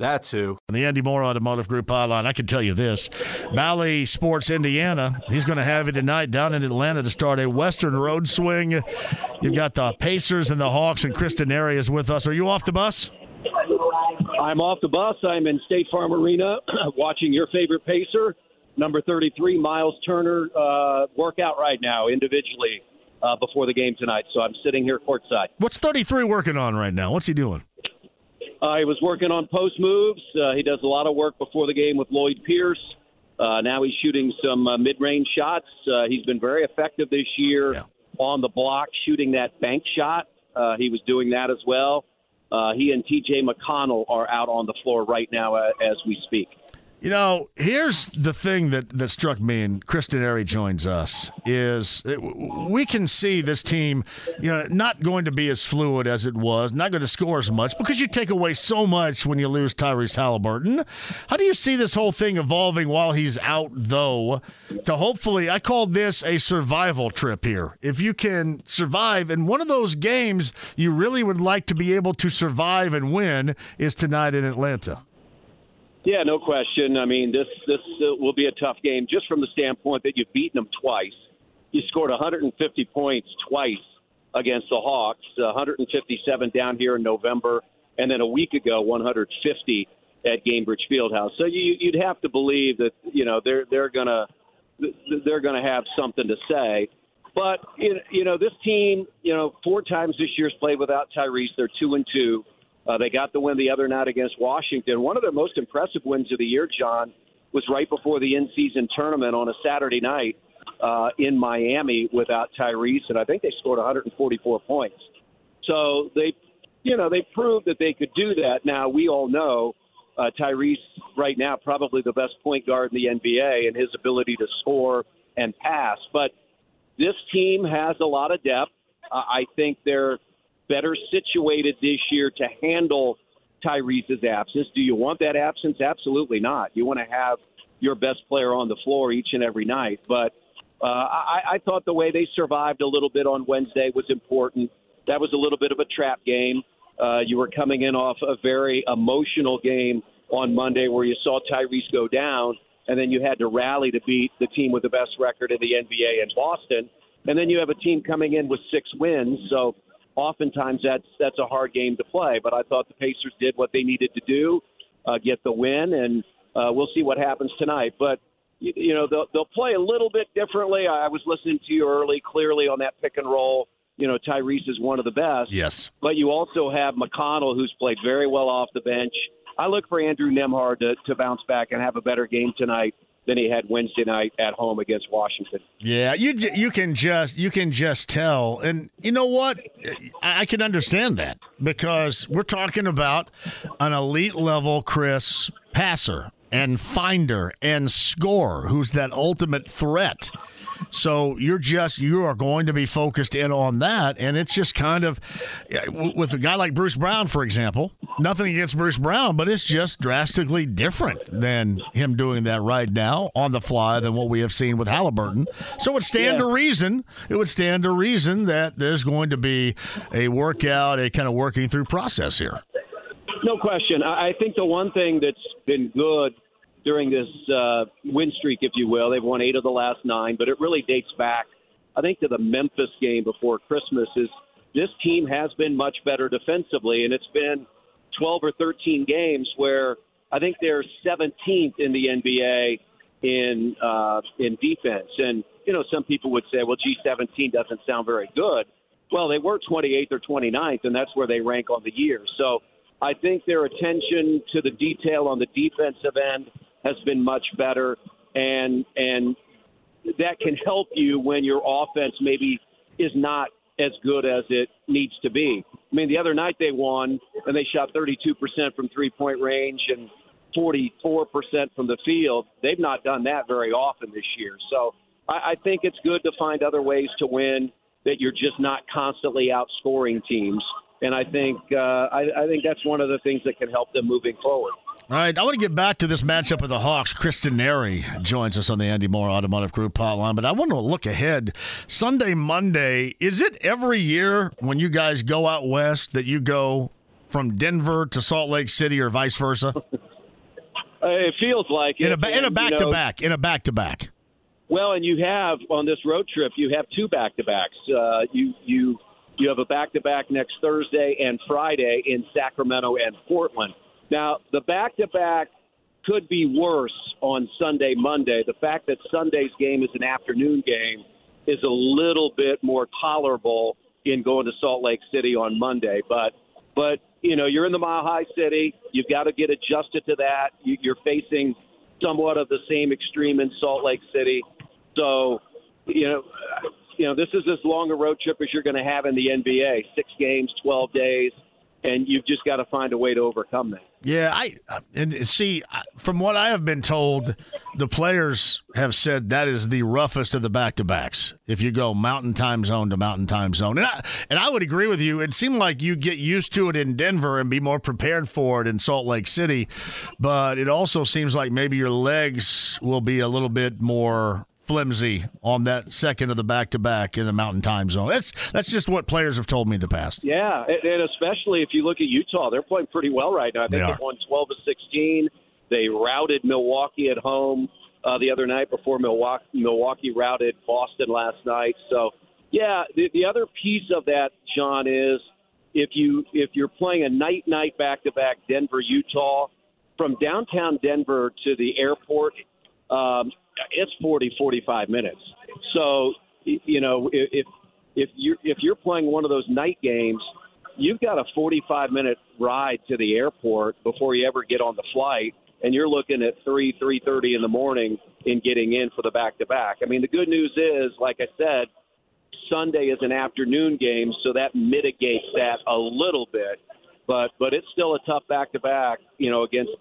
That's who. The Andy Moore Automotive Group hotline. I can tell you this: Bally Sports Indiana. He's going to have it tonight down in Atlanta to start a Western Road swing. You've got the Pacers and the Hawks, and Kristen is with us. Are you off the bus? I'm off the bus. I'm in State Farm Arena watching your favorite Pacer, number 33, Myles Turner, uh, workout right now individually uh, before the game tonight. So I'm sitting here courtside. What's 33 working on right now? What's he doing? Uh, he was working on post moves. Uh, he does a lot of work before the game with Lloyd Pierce. Uh, now he's shooting some uh, mid-range shots. Uh, he's been very effective this year yeah. on the block, shooting that bank shot. Uh, he was doing that as well. Uh, he and T.J. McConnell are out on the floor right now uh, as we speak. You know, here's the thing that, that struck me, and Chris Denari joins us, is we can see this team, you know, not going to be as fluid as it was, not going to score as much because you take away so much when you lose Tyrese Haliburton. How do you see this whole thing evolving while he's out, though, to hopefully, I called this a survival trip here. If you can survive, and one of those games you really would like to be able to survive and win is tonight in Atlanta. Yeah, no question. I mean, this this uh, will be a tough game just from the standpoint that you've beaten them twice. You scored 150 points twice against the Hawks, 157 down here in November, and then a week ago 150 at Gainbridge Fieldhouse. So you, you'd have to believe that you know they're they're gonna they're gonna have something to say. But you know this team, you know, four times this year's played without Tyrese. They're two and two. Uh, they got the win the other night against Washington. One of their most impressive wins of the year, John, was right before the in-season tournament on a Saturday night uh, in Miami without Tyrese, and I think they scored 144 points. So they, you know, they proved that they could do that. Now we all know uh, Tyrese right now probably the best point guard in the NBA, and his ability to score and pass. But this team has a lot of depth. Uh, I think they're better situated this year to handle Tyrese's absence. Do you want that absence? Absolutely not. You want to have your best player on the floor each and every night. But uh, I, I thought the way they survived a little bit on Wednesday was important. That was a little bit of a trap game. Uh, you were coming in off a very emotional game on Monday where you saw Tyrese go down, and then you had to rally to beat the team with the best record in the NBA in Boston. And then you have a team coming in with six wins. So oftentimes that's that's a hard game to play. But I thought the Pacers did what they needed to do, uh, get the win, and uh, we'll see what happens tonight. But you, you know they'll they'll play a little bit differently. I was listening to you early, clearly on that pick and roll. You know Tyrese is one of the best. Yes. But you also have McConnell, who's played very well off the bench. I look for Andrew Nembhard to, to bounce back and have a better game tonight than he had Wednesday night at home against Washington. Yeah, you you can just you can just tell, and you know what? I can understand that because we're talking about an elite level Chris passer and finder and scorer who's that ultimate threat. So you're just you are going to be focused in on that, and it's just kind of with a guy like Bruce Brown, for example. Nothing against Bruce Brown, but it's just drastically different than him doing that right now on the fly than what we have seen with Haliburton. So it would stand yeah. to reason. It would stand to reason that there's going to be a workout, a kind of working through process here. No question. I think the one thing that's been good during this uh, win streak, if you will. They've won eight of the last nine, but it really dates back, I think, to the Memphis game before Christmas. Is this team has been much better defensively, and it's been 12 or 13 games where I think they're 17th in the NBA in uh, in defense. And you know, some people would say, well, G17 doesn't sound very good. Well, they were 28th or 29th, and that's where they rank on the year. So I think their attention to the detail on the defensive end has been much better, and and that can help you when your offense maybe is not as good as it needs to be. I mean, the other night they won and they shot 32% from three point range and 44% from the field. They've not done that very often this year. So I, I think it's good to find other ways to win that you're just not constantly outscoring teams. And I think uh, I, I think that's one of the things that can help them moving forward. All right, I want to get back to this matchup with the Hawks. Chris Denari joins us on the Andy Moore Automotive Group hotline, but I want to look ahead. Sunday, Monday, is it every year when you guys go out west that you go from Denver to Salt Lake City or vice versa? Uh, it feels like in it. a, in a back to back, in a back to back. Well, and you have on this road trip, you have two back to backs. Uh, you you you have a back to back next Thursday and Friday in Sacramento and Portland. Now, the back to back could be worse on Sunday, Monday. The fact that Sunday's game is an afternoon game is a little bit more tolerable in going to Salt Lake City on Monday. But but you know you're in the Mile High City. You've got to get adjusted to that. You're facing somewhat of the same extreme in Salt Lake City. So you know you know this is as long a road trip as you're going to have in the NBA. Six games, twelve days and you've just got to find a way to overcome that. Yeah, I and see from what I have been told, the players have said that is the roughest of the back to backs. If you go mountain time zone to mountain time zone, and I, and I would agree with you. It seemed like you get used to it in Denver and be more prepared for it in Salt Lake City, but it also seems like maybe your legs will be a little bit more flimsy on that second of the back to back in the Mountain Time Zone. That's that's just what players have told me in the past. Yeah, and especially if you look at Utah, they're playing pretty well right now. I think they, they won 12 to 16. They routed Milwaukee at home uh, the other night before Milwaukee Milwaukee routed Boston last night. So yeah, the, the other piece of that, John, is if you if you're playing a night night back to back Denver Utah from downtown Denver to the airport. Um, it's 40, 45 minutes. So, you know, if if you're if you're playing one of those night games, you've got a 45 minute ride to the airport before you ever get on the flight, and you're looking at three, 3:30 in the morning in getting in for the back to back. I mean, the good news is, like I said, Sunday is an afternoon game, so that mitigates that a little bit. But but it's still a tough back to back, you know, against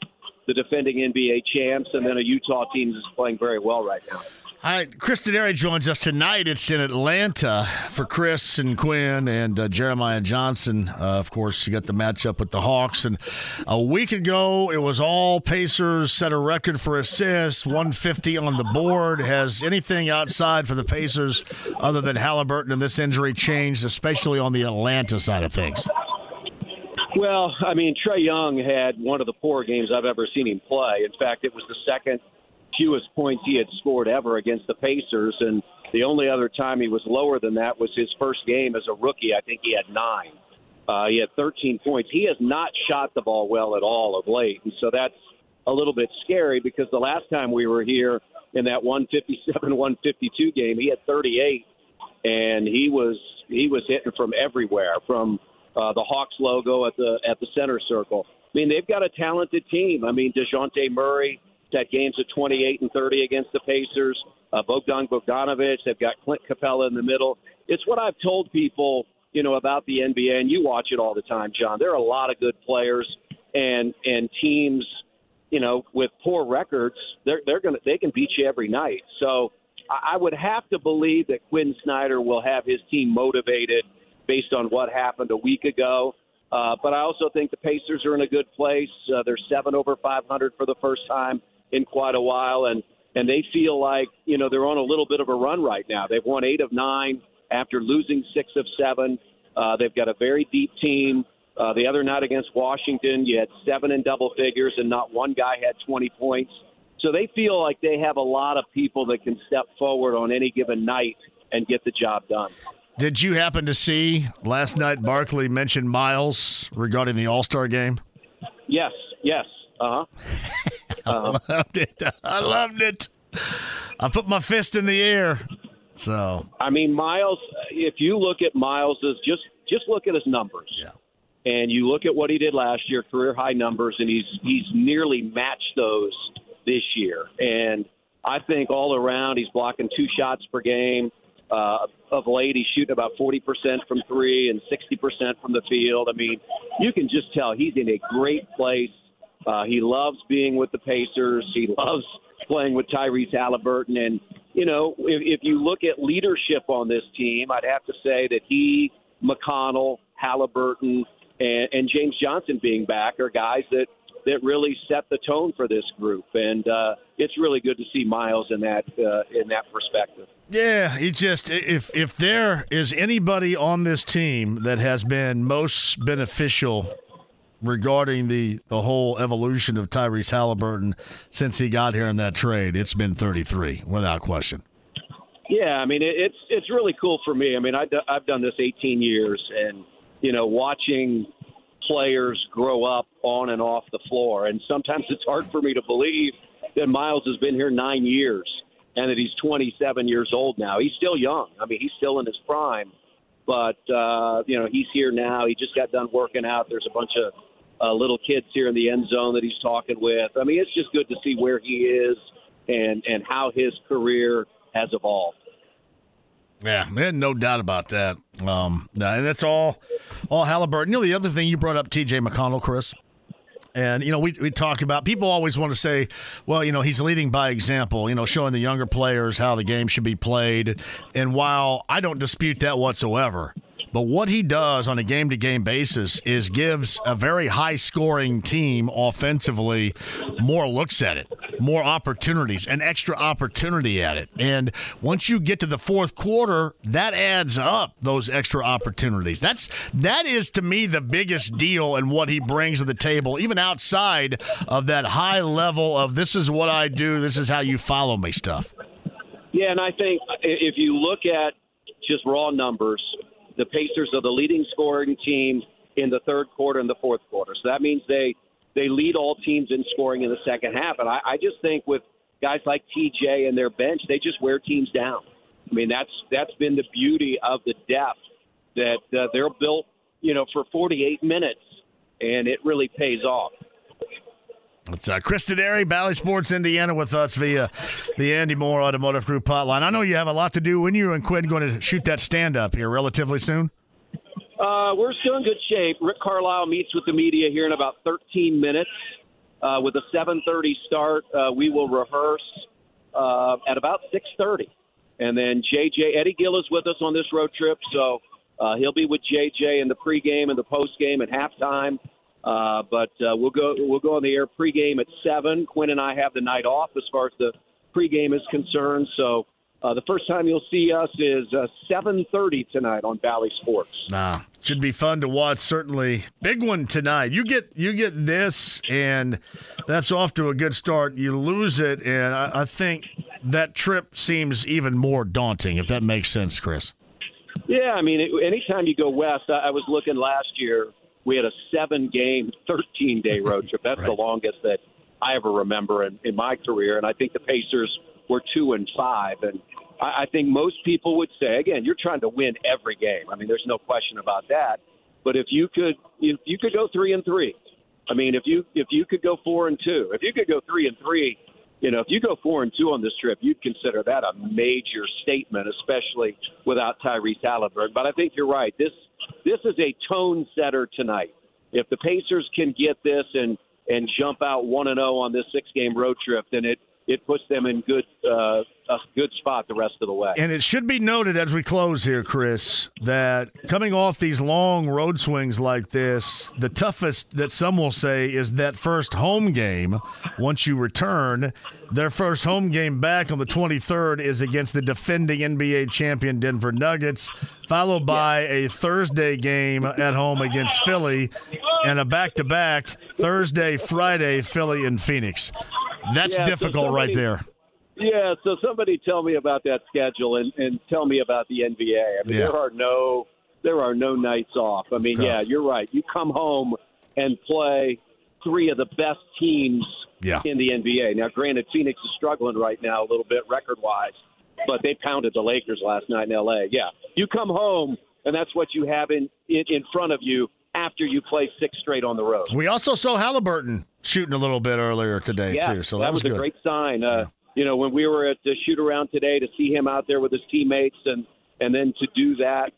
the defending NBA champs, and then a Utah team that's playing very well right now. All right, Chris Denari joins us tonight. It's in Atlanta for Chris and Quinn and uh, Jeremiah Johnson. Uh, of course, you got the matchup with the Hawks. And a week ago, it was all Pacers set a record for assists, 150 on the board. Has anything outside for the Pacers other than Haliburton and this injury changed, especially on the Atlanta side of things? Well, I mean, Trae Young had one of the poor games I've ever seen him play. In fact, it was the second fewest points he had scored ever against the Pacers, and the only other time he was lower than that was his first game as a rookie. I think he had nine. Uh, he had 13 points. He has not shot the ball well at all of late, and so that's a little bit scary because the last time we were here in that 157-152 game, he had 38, and he was he was hitting from everywhere, from uh, the Hawks logo at the at the center circle. I mean, they've got a talented team. I mean, Dejounte Murray had games of 28 and 30 against the Pacers. Uh, Bogdan Bogdanovic. They've got Clint Capela in the middle. It's what I've told people, you know, about the NBA, and you watch it all the time, John. There are a lot of good players, and and teams, you know, with poor records, they're they're gonna they can beat you every night. So I would have to believe that Quin Snyder will have his team motivated based on what happened a week ago. Uh, but I also think the Pacers are in a good place. Uh, they're seven over 500 for the first time in quite a while, and and they feel like you know they're on a little bit of a run right now. They've won eight of nine after losing six of seven. Uh, they've got a very deep team. Uh, the other night against Washington, you had seven in double figures, and not one guy had 20 points. So they feel like they have a lot of people that can step forward on any given night and get the job done. Did you happen to see last night Barkley mentioned Myles regarding the All Star game? Yes, yes. Uh huh. Uh-huh. I loved it. I loved it. I put my fist in the air. So I mean, Myles. If you look at Myles's, just just look at his numbers. Yeah. And you look at what he did last year, career high numbers, and he's he's nearly matched those this year. And I think all around, he's blocking two shots per game. Uh, of late, he's shooting about 40% from three and 60% from the field. I mean, you can just tell he's in a great place. Uh, he loves being with the Pacers. He loves playing with Tyrese Haliburton. And, you know, if, if you look at leadership on this team, I'd have to say that he, McConnell, Haliburton, and, and James Johnson being back are guys that that really set the tone for this group, and uh, it's really good to see Myles in that uh, in that perspective. Yeah, he just if if there is anybody on this team that has been most beneficial regarding the the whole evolution of Tyrese Haliburton since he got here in that trade, it's been 33 without question. Yeah, I mean it, it's it's really cool for me. I mean I, I've done this 18 years, and you know watching players grow up on and off the floor. And sometimes it's hard for me to believe that Myles has been here nine years and that he's 27 years old now. He's still young. I mean, he's still in his prime. But, uh, you know, he's here now. He just got done working out. There's a bunch of uh, little kids here in the end zone that he's talking with. I mean, it's just good to see where he is and, and how his career has evolved. Yeah, man, no doubt about that. Um, and that's all, all Haliburton. You know, the other thing you brought up, T.J. McConnell, Chris, and you know, we we talk about people always want to say, well, you know, he's leading by example. You know, showing the younger players how the game should be played. And while I don't dispute that whatsoever, but what he does on a game to game basis is gives a very high scoring team offensively more looks at it, more opportunities, an extra opportunity at it. And once you get to the fourth quarter, that adds up those extra opportunities. That's that is to me the biggest deal and what he brings to the table, even outside of that high level of this is what I do, this is how you follow me stuff. Yeah, and I think if you look at just raw numbers, the Pacers are the leading scoring team in the third quarter and the fourth quarter. So that means they they lead all teams in scoring in the second half. And I, I just think with guys like TJ and their bench, they just wear teams down. I mean, that's that's been the beauty of the depth that uh, they're built, you know, for 48 minutes, and it really pays off. It's uh, Chris Denari, Bally Sports Indiana, with us via the Andy Moore Automotive Group hotline. I know you have a lot to do. When you and Quinn going to shoot that stand up here relatively soon? Uh, we're still in good shape. Rick Carlisle meets with the media here in about 13 minutes. Uh, with a 7:30 start, uh, we will rehearse uh, at about 6:30, and then JJ Eddie Gill is with us on this road trip, so uh, he'll be with JJ in the pregame and the postgame and halftime. Uh, but uh, we'll go we'll go on the air pregame at seven. Quinn and I have the night off as far as the pregame is concerned. So uh, the first time you'll see us is uh, seven thirty tonight on Bally Sports. Nah, should be fun to watch. Certainly, big one tonight. You get you get this, and that's off to a good start. You lose it, and I, I think that trip seems even more daunting. If that makes sense, Chris. Yeah, I mean, it, anytime you go west, I, I was looking last year we had a seven game, 13 day road trip. That's right. the longest that I ever remember in, in my career. And I think the Pacers were two and five. And I, I think most people would say, again, you're trying to win every game. I mean, there's no question about that. But if you could, if you could go three and three, I mean, if you if you could go four and two, if you could go three and three, you know, if you go four and two on this trip, you'd consider that a major statement, especially without Tyrese Haliburton. But I think you're right. This this is a tone setter tonight. If the Pacers can get this and and jump out one and zero oh on this six game road trip, then it it puts them in good uh, a good spot the rest of the way. And it should be noted as we close here, Chris, that coming off these long road swings like this, the toughest that some will say is that first home game. Once you return, their first home game back on the 23rd is against the defending NBA champion Denver Nuggets, followed by a Thursday game at home against Philly, and a back-to-back Thursday, Friday, Philly and Phoenix. That's yeah, difficult so somebody, right there. Yeah, so somebody tell me about that schedule and, and tell me about the NBA. I mean, yeah. there are no there are no nights off. I mean, yeah, you're right. You come home and play three of the best teams Yeah. in the NBA. Now, granted, Phoenix is struggling right now a little bit record wise, but they pounded the Lakers last night in LA. Yeah, you come home and that's what you have in in, in front of you after you play six straight on the road. We also saw Haliburton shooting a little bit earlier today Yeah, too, so that, that, was, good. a great sign. Uh, You know, when we were at the shoot around today to see him out there with his teammates and and then to do that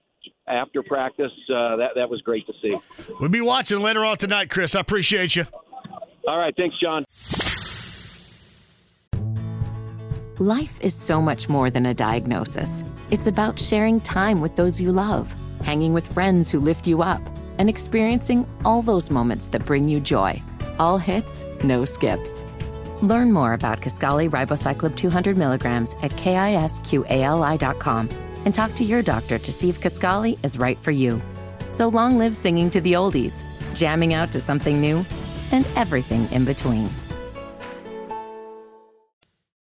after practice, uh, that that was great to see. We'll be watching later on tonight, Chris. I appreciate you. All right, thanks, John. Life is so much more than a diagnosis. It's about sharing time with those you love, hanging with friends who lift you up, and experiencing all those moments that bring you joy. All hits, no skips. Learn more about Kisqali ribociclib 200 milligrams at kisqali.com and talk to your doctor to see if Kisqali is right for you. So long live singing to the oldies, jamming out to something new, and everything in between.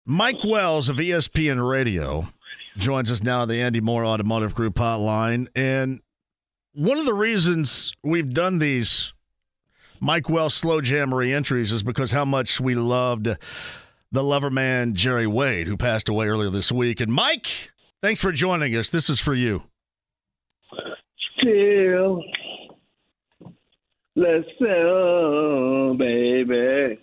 Mike Wells of ESPN Radio joins us now on the Andy Moore Automotive Group hotline. And one of the reasons we've done these Mike Wells slow jam reentries is because how much we loved the lover man Jerry Wade, who passed away earlier this week. And Mike, thanks for joining us. This is for you. Still, let's sell, baby.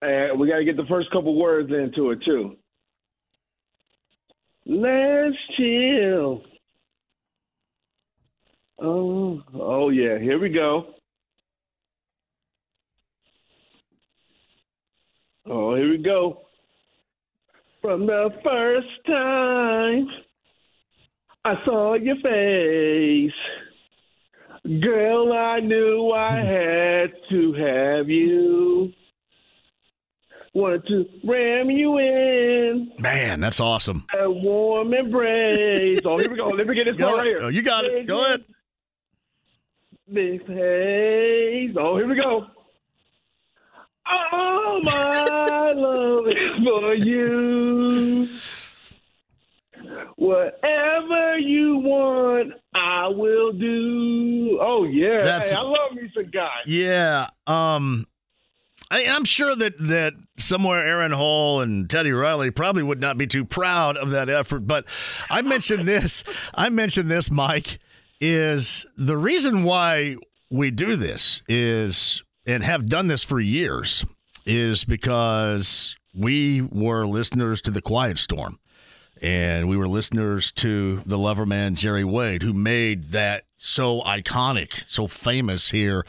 And we got to get the first couple words into it too. Let's chill. Oh, oh yeah. Here we go. Oh, here we go. From the first time I saw your face. Girl, I knew I hmm. had to have you. Wanted to ram you in Man, that's awesome. a warm embrace. oh, here we go. Let me get this part right here. oh, you got it. Go ahead. This haze. Oh, here we go. Oh, my love is for you. Whatever you want, I will do. Oh yeah, That's- hey, I love me some guy. Yeah. Um I, I'm sure that that somewhere Aaron Hall and Teddy Riley probably would not be too proud of that effort. But I mentioned this. I mentioned this, Mike, is the reason why we do this is and have done this for years is because we were listeners to the Quiet Storm and we were listeners to the lover man Jerry Wade, who made that so iconic, so famous here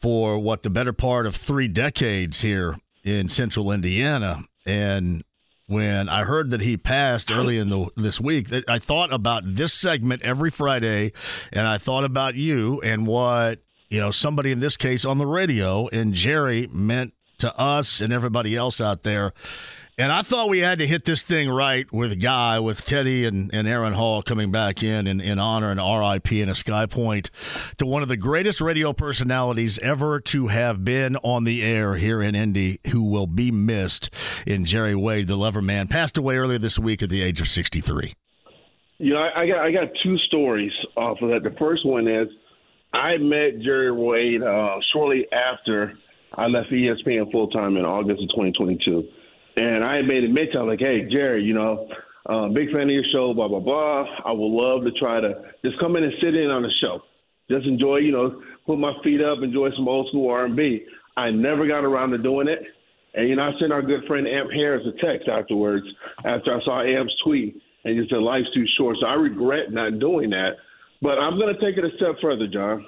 for what the better part of three decades here in Central Indiana. And when I heard that he passed early in the this week, that I thought about this segment every Friday, and I thought about you and what you know somebody in this case on the radio and Jerry meant to us and everybody else out there. And I thought we had to hit this thing right with Guy, with Teddy and, and Aaron Hall coming back in, in in honor and RIP and a sky point to one of the greatest radio personalities ever to have been on the air here in Indy, who will be missed in Jerry Wade, the lover man, passed away earlier this week at the age of 63. You know, I, I got I got two stories off of that. The first one is I met Jerry Wade uh, shortly after I left ESPN full time in August of 2022, and I made a mention like, "Hey, Jerry, you know, uh, big fan of your show, blah blah blah. I would love to try to just come in and sit in on the show, just enjoy, you know, put my feet up, enjoy some old school R&B." I never got around to doing it. And you know, I sent our good friend Amp Harris a text afterwards after I saw Amp's tweet, and he said life's too short. So I regret not doing that. But I'm going to take it a step further, John.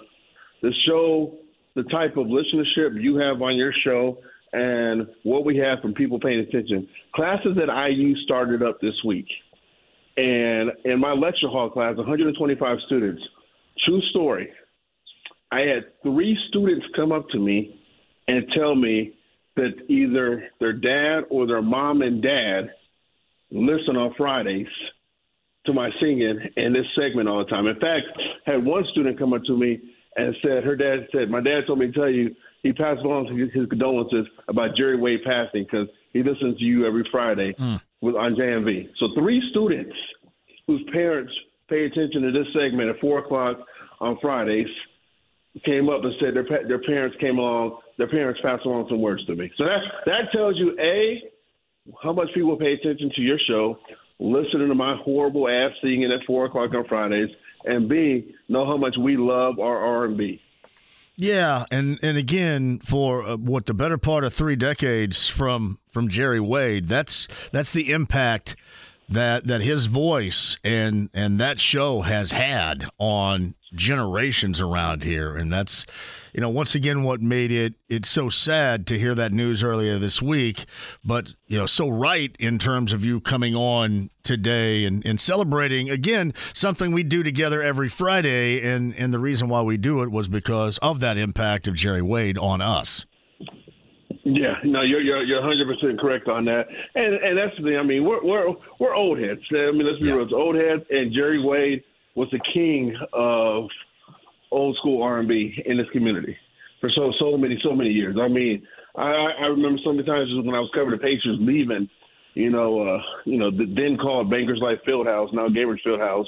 The show, the type of listenership you have on your show, and what we have from people paying attention. Classes at IU started up this week, and in my lecture hall class, 125 students. True story. I had three students come up to me and tell me that either their dad or their mom and dad listen on Fridays to my singing and this segment all the time. In fact, had one student come up to me and said her dad said, "My dad told me to tell you he passed along his, condolences about Jerry Wade passing because he listens to you every Friday hmm. with on JMV." So three students whose parents pay attention to this segment at four o'clock on Fridays came up and said their their parents came along, their parents passed along some words to me. So that that tells you a how much people pay attention to your show, listening to my horrible ass singing at four o'clock on Fridays, and b know how much we love our R and B. Yeah, and and again, for uh, what the better part of three decades from from Jerry Wade, that's that's the impact that that his voice and and that show has had on generations around here and that's you know once again what made it it's so sad to hear that news earlier this week but you know so right in terms of you coming on today and, and celebrating again something we do together every friday and and the reason why we do it was because of that impact of jerry wade on us yeah, no, you're you're you're 100 percent correct on that, and and that's the thing. I mean, we're we're we're old heads. I mean, let's be yeah. real. It's old heads, and Jerry Wade was the king of old school R&B in this community for so so many so many years. I mean, I I remember so many times when I was covering the Pacers leaving, you know, uh, you know, the then called Bankers Life Fieldhouse, now Gainbridge Fieldhouse,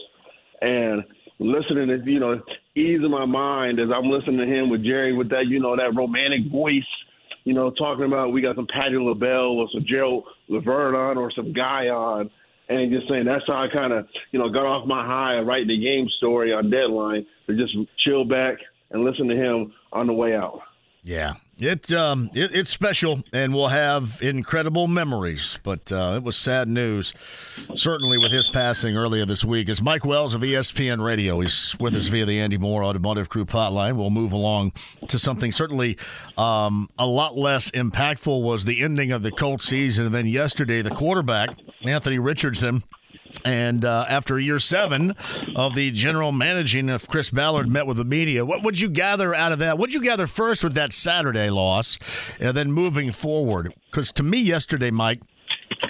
and listening to you know easing my mind as I'm listening to him with Jerry with that you know that romantic voice you know, talking about we got some Patti LaBelle or some Gerald Levert on or some guy on, and just saying that's how I kind of, you know, got off my high and writing the game story on deadline to just chill back and listen to him on the way out. Yeah, it, um, it it's special, and we'll have incredible memories. But uh, it was sad news, certainly with his passing earlier this week. It's Mike Wells of ESPN Radio. He's with us via the Andy Moore Automotive Group hotline. We'll move along to something certainly um, a lot less impactful. Was the ending of the Colts season, and then yesterday the quarterback Anthony Richardson and uh, after year seven of the general managing of Chris Ballard met with the media, what would you gather out of that? What would you gather first with that Saturday loss, and then moving forward? Because to me, yesterday, Mike,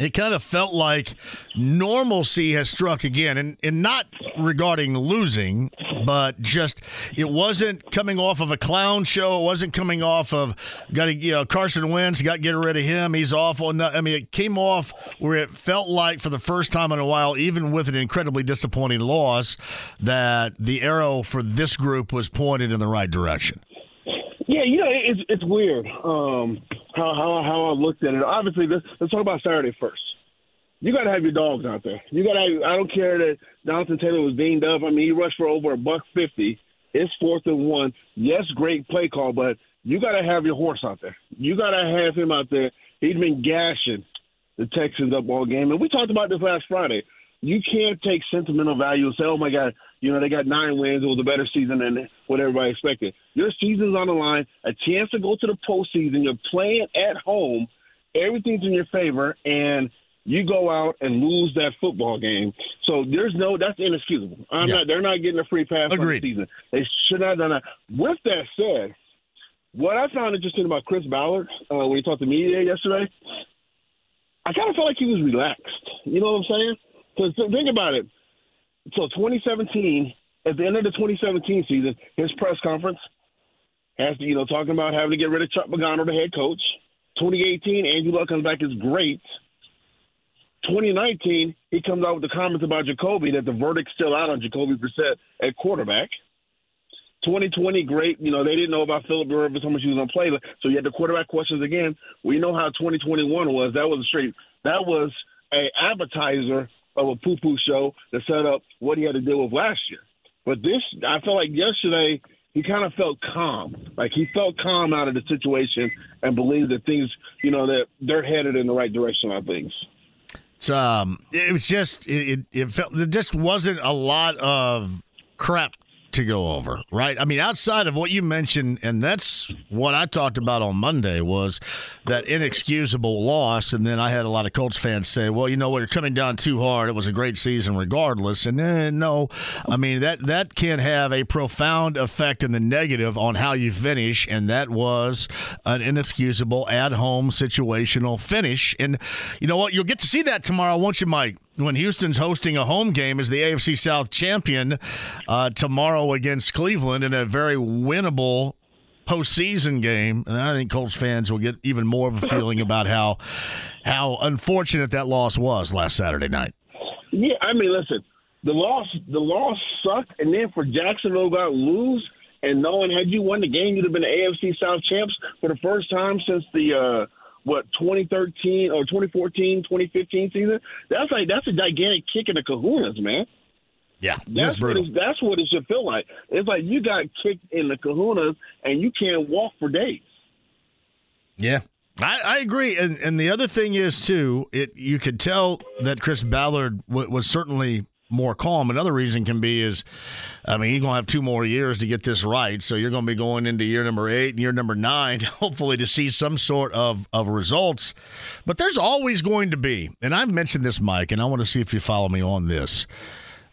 it kind of felt like normalcy has struck again, and, and not regarding losing, but just it wasn't coming off of a clown show. It wasn't coming off of got to you know Carson Wentz got to get rid of him. He's awful. I mean, it came off where it felt like for the first time in a while, even with an incredibly disappointing loss, that the arrow for this group was pointed in the right direction. Yeah, you know, it's it's weird um, how how how I looked at it. Obviously, let's, let's talk about Saturday first. You got to have your dogs out there. You got to. I don't care that Jonathan Taylor was dinged up. I mean, he rushed for over a buck fifty. It's fourth and one. Yes, great play call, but you got to have your horse out there. You got to have him out there. He's been gashing the Texans up all game, and we talked about this last Friday. You can't take sentimental value and say, "Oh my God, you know they got nine wins. It was a better season than what everybody expected." Your season's on the line. A chance to go to the postseason. You're playing at home. Everything's in your favor, and you go out and lose that football game. So there's no that's inexcusable. I'm yeah. not they're not getting a free pass Agreed. the season. They should not have done that. With that said, what I found interesting about Chris Ballard uh, when he talked to media yesterday, I kind of felt like he was relaxed. You know what I'm saying? Because think about it. So 2017, at the end of the 2017 season, his press conference has to, you know, talking about having to get rid of Chuck Pagano, the head coach. 2018, Andrew Luck comes back is great. 2019, he comes out with the comments about Jacoby that the verdict's still out on Jacoby Brissett at quarterback. 2020, great. You know, they didn't know about Philip Rivers, how much he was going to play. So you had the quarterback questions again. We know how 2021 was. That was a straight, that was a appetizer of a poo poo show to set up what he had to deal with last year. But this, I felt like yesterday, he kind of felt calm. Like he felt calm out of the situation and believed that things, you know, that they're headed in the right direction on things. It's, um, it was just it, it felt there just wasn't a lot of crap to go over, right? I mean, outside of what you mentioned, and that's what I talked about on Monday was that inexcusable loss. And then I had a lot of Colts fans say, "Well, you know what? You're coming down too hard. It was a great season, regardless." And then no, I mean that that can have a profound effect in the negative on how you finish, and that was an inexcusable at-home situational finish. And you know what? You'll get to see that tomorrow, won't you, Mike? When Houston's hosting a home game as the AFC South champion uh, tomorrow against Cleveland in a very winnable postseason game, and I think Colts fans will get even more of a feeling about how how unfortunate that loss was last Saturday night. Yeah, I mean, listen, the loss the loss sucked, and then for Jacksonville to lose and knowing had you won the game, you'd have been the AFC South champs for the first time since the uh, what 2013 or 2014, 2015 season. That's like that's a gigantic kick in the Kahunas, man. Yeah, that's what it, that's what it should feel like. It's like you got kicked in the Kahunas and you can't walk for days. Yeah, I, I, agree, and and the other thing is too, it you could tell that Chris Ballard w- was certainly more calm. Another reason can be is, I mean, you're going to have two more years to get this right. So you're going to be going into year number eight and year number nine, hopefully to see some sort of, of results. But there's always going to be, and I've mentioned this, Mike, and I want to see if you follow me on this,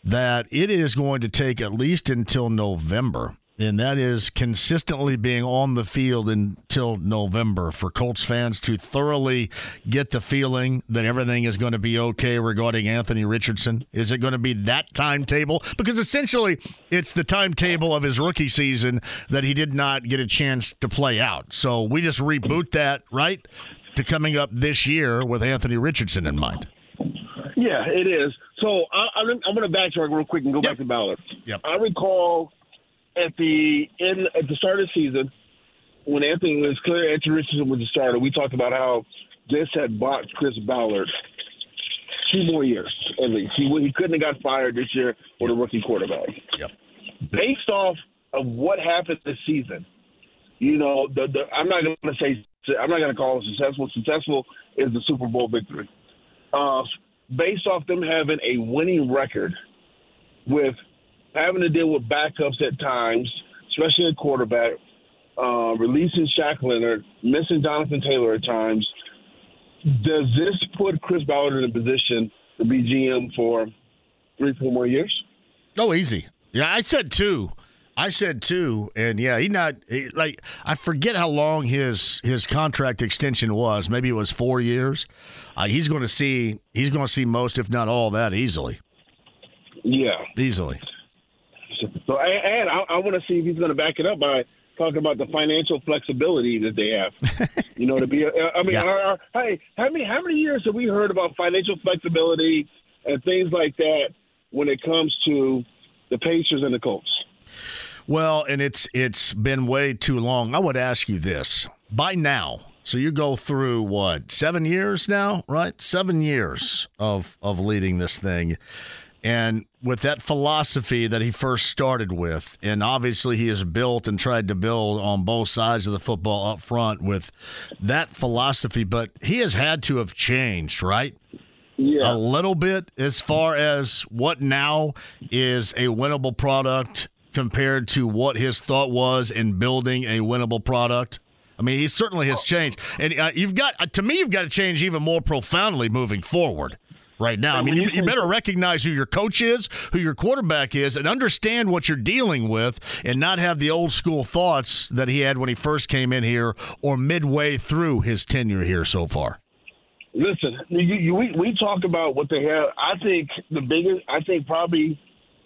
that it is going to take at least until November and that is consistently being on the field until November for Colts fans to thoroughly get the feeling that everything is going to be okay regarding Anthony Richardson. Is it going to be that timetable? Because essentially, it's the timetable of his rookie season that he did not get a chance to play out. So we just reboot that, right, to coming up this year with Anthony Richardson in mind. Yeah, it is. So I, am going to backtrack real quick and go yep. back to Ballard. Yep. I recall at the in at the start of the season, when Anthony was clear Anthony Richardson was the starter, we talked about how this had bought Chris Ballard two more years at least. He he couldn't have got fired this year for the rookie quarterback. Yep. Based off of what happened this season, you know, the, the I'm not going to say I'm not going to call it successful. Successful is the Super Bowl victory. Uh, based off them having a winning record with having to deal with backups at times, especially a quarterback, uh, releasing Shaq Leonard, missing Jonathan Taylor at times. Does this put Chris Ballard in a position to be GM for three, four more years? Oh, easy. Yeah, I said two. I said two, and yeah, he not he, like I forget how long his his contract extension was. Maybe it was four years. Uh, he's going to see he's going to see most, if not all, that easily. Yeah, easily. So, and I, I want to see if he's going to back it up by talking about the financial flexibility that they have. you know, to be. Uh, I mean, yeah. Uh, uh, hey, how many how many years have we heard about financial flexibility and things like that when it comes to the Pacers and the Colts? Well, and it's it's been way too long. I would ask you this by now. So you go through what seven years now, right? Seven years of of leading this thing. And with that philosophy that he first started with, and obviously he has built and tried to build on both sides of the football up front with that philosophy, but he has had to have changed, right? Yeah. A little bit as far as what now is a winnable product compared to what his thought was in building a winnable product. I mean, he certainly has changed, and uh, you've got to me, you've got to change even more profoundly moving forward right now. I mean, you, you, better recognize who your coach is, who your quarterback is, and understand what you're dealing with, and not have the old school thoughts that he had when he first came in here or midway through his tenure here so far. Listen, you, you, we we talk about what they have. I think the biggest, I think probably,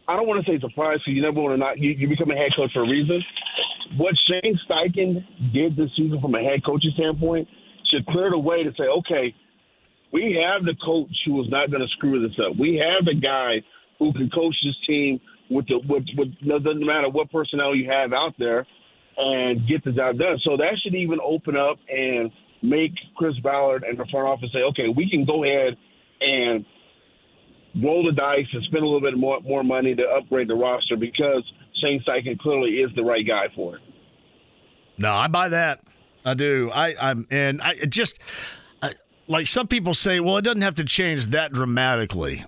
I don't want to say surprise because you never want to not. You, you become a head coach for a reason. What Shane Steichen did this season from a head coaching standpoint should clear the way to say, okay, we have the coach who is not going to screw this up. We have the guy who can coach this team with the with, with doesn't matter what personnel you have out there and get the job done. So that should even open up and make Chris Ballard and the front office say, okay, we can go ahead and roll the dice and spend a little bit more more money to upgrade the roster because Shane Steichen clearly is the right guy for it. No, I buy that. I do. I, I'm and I just like some people say, well, it doesn't have to change that dramatically.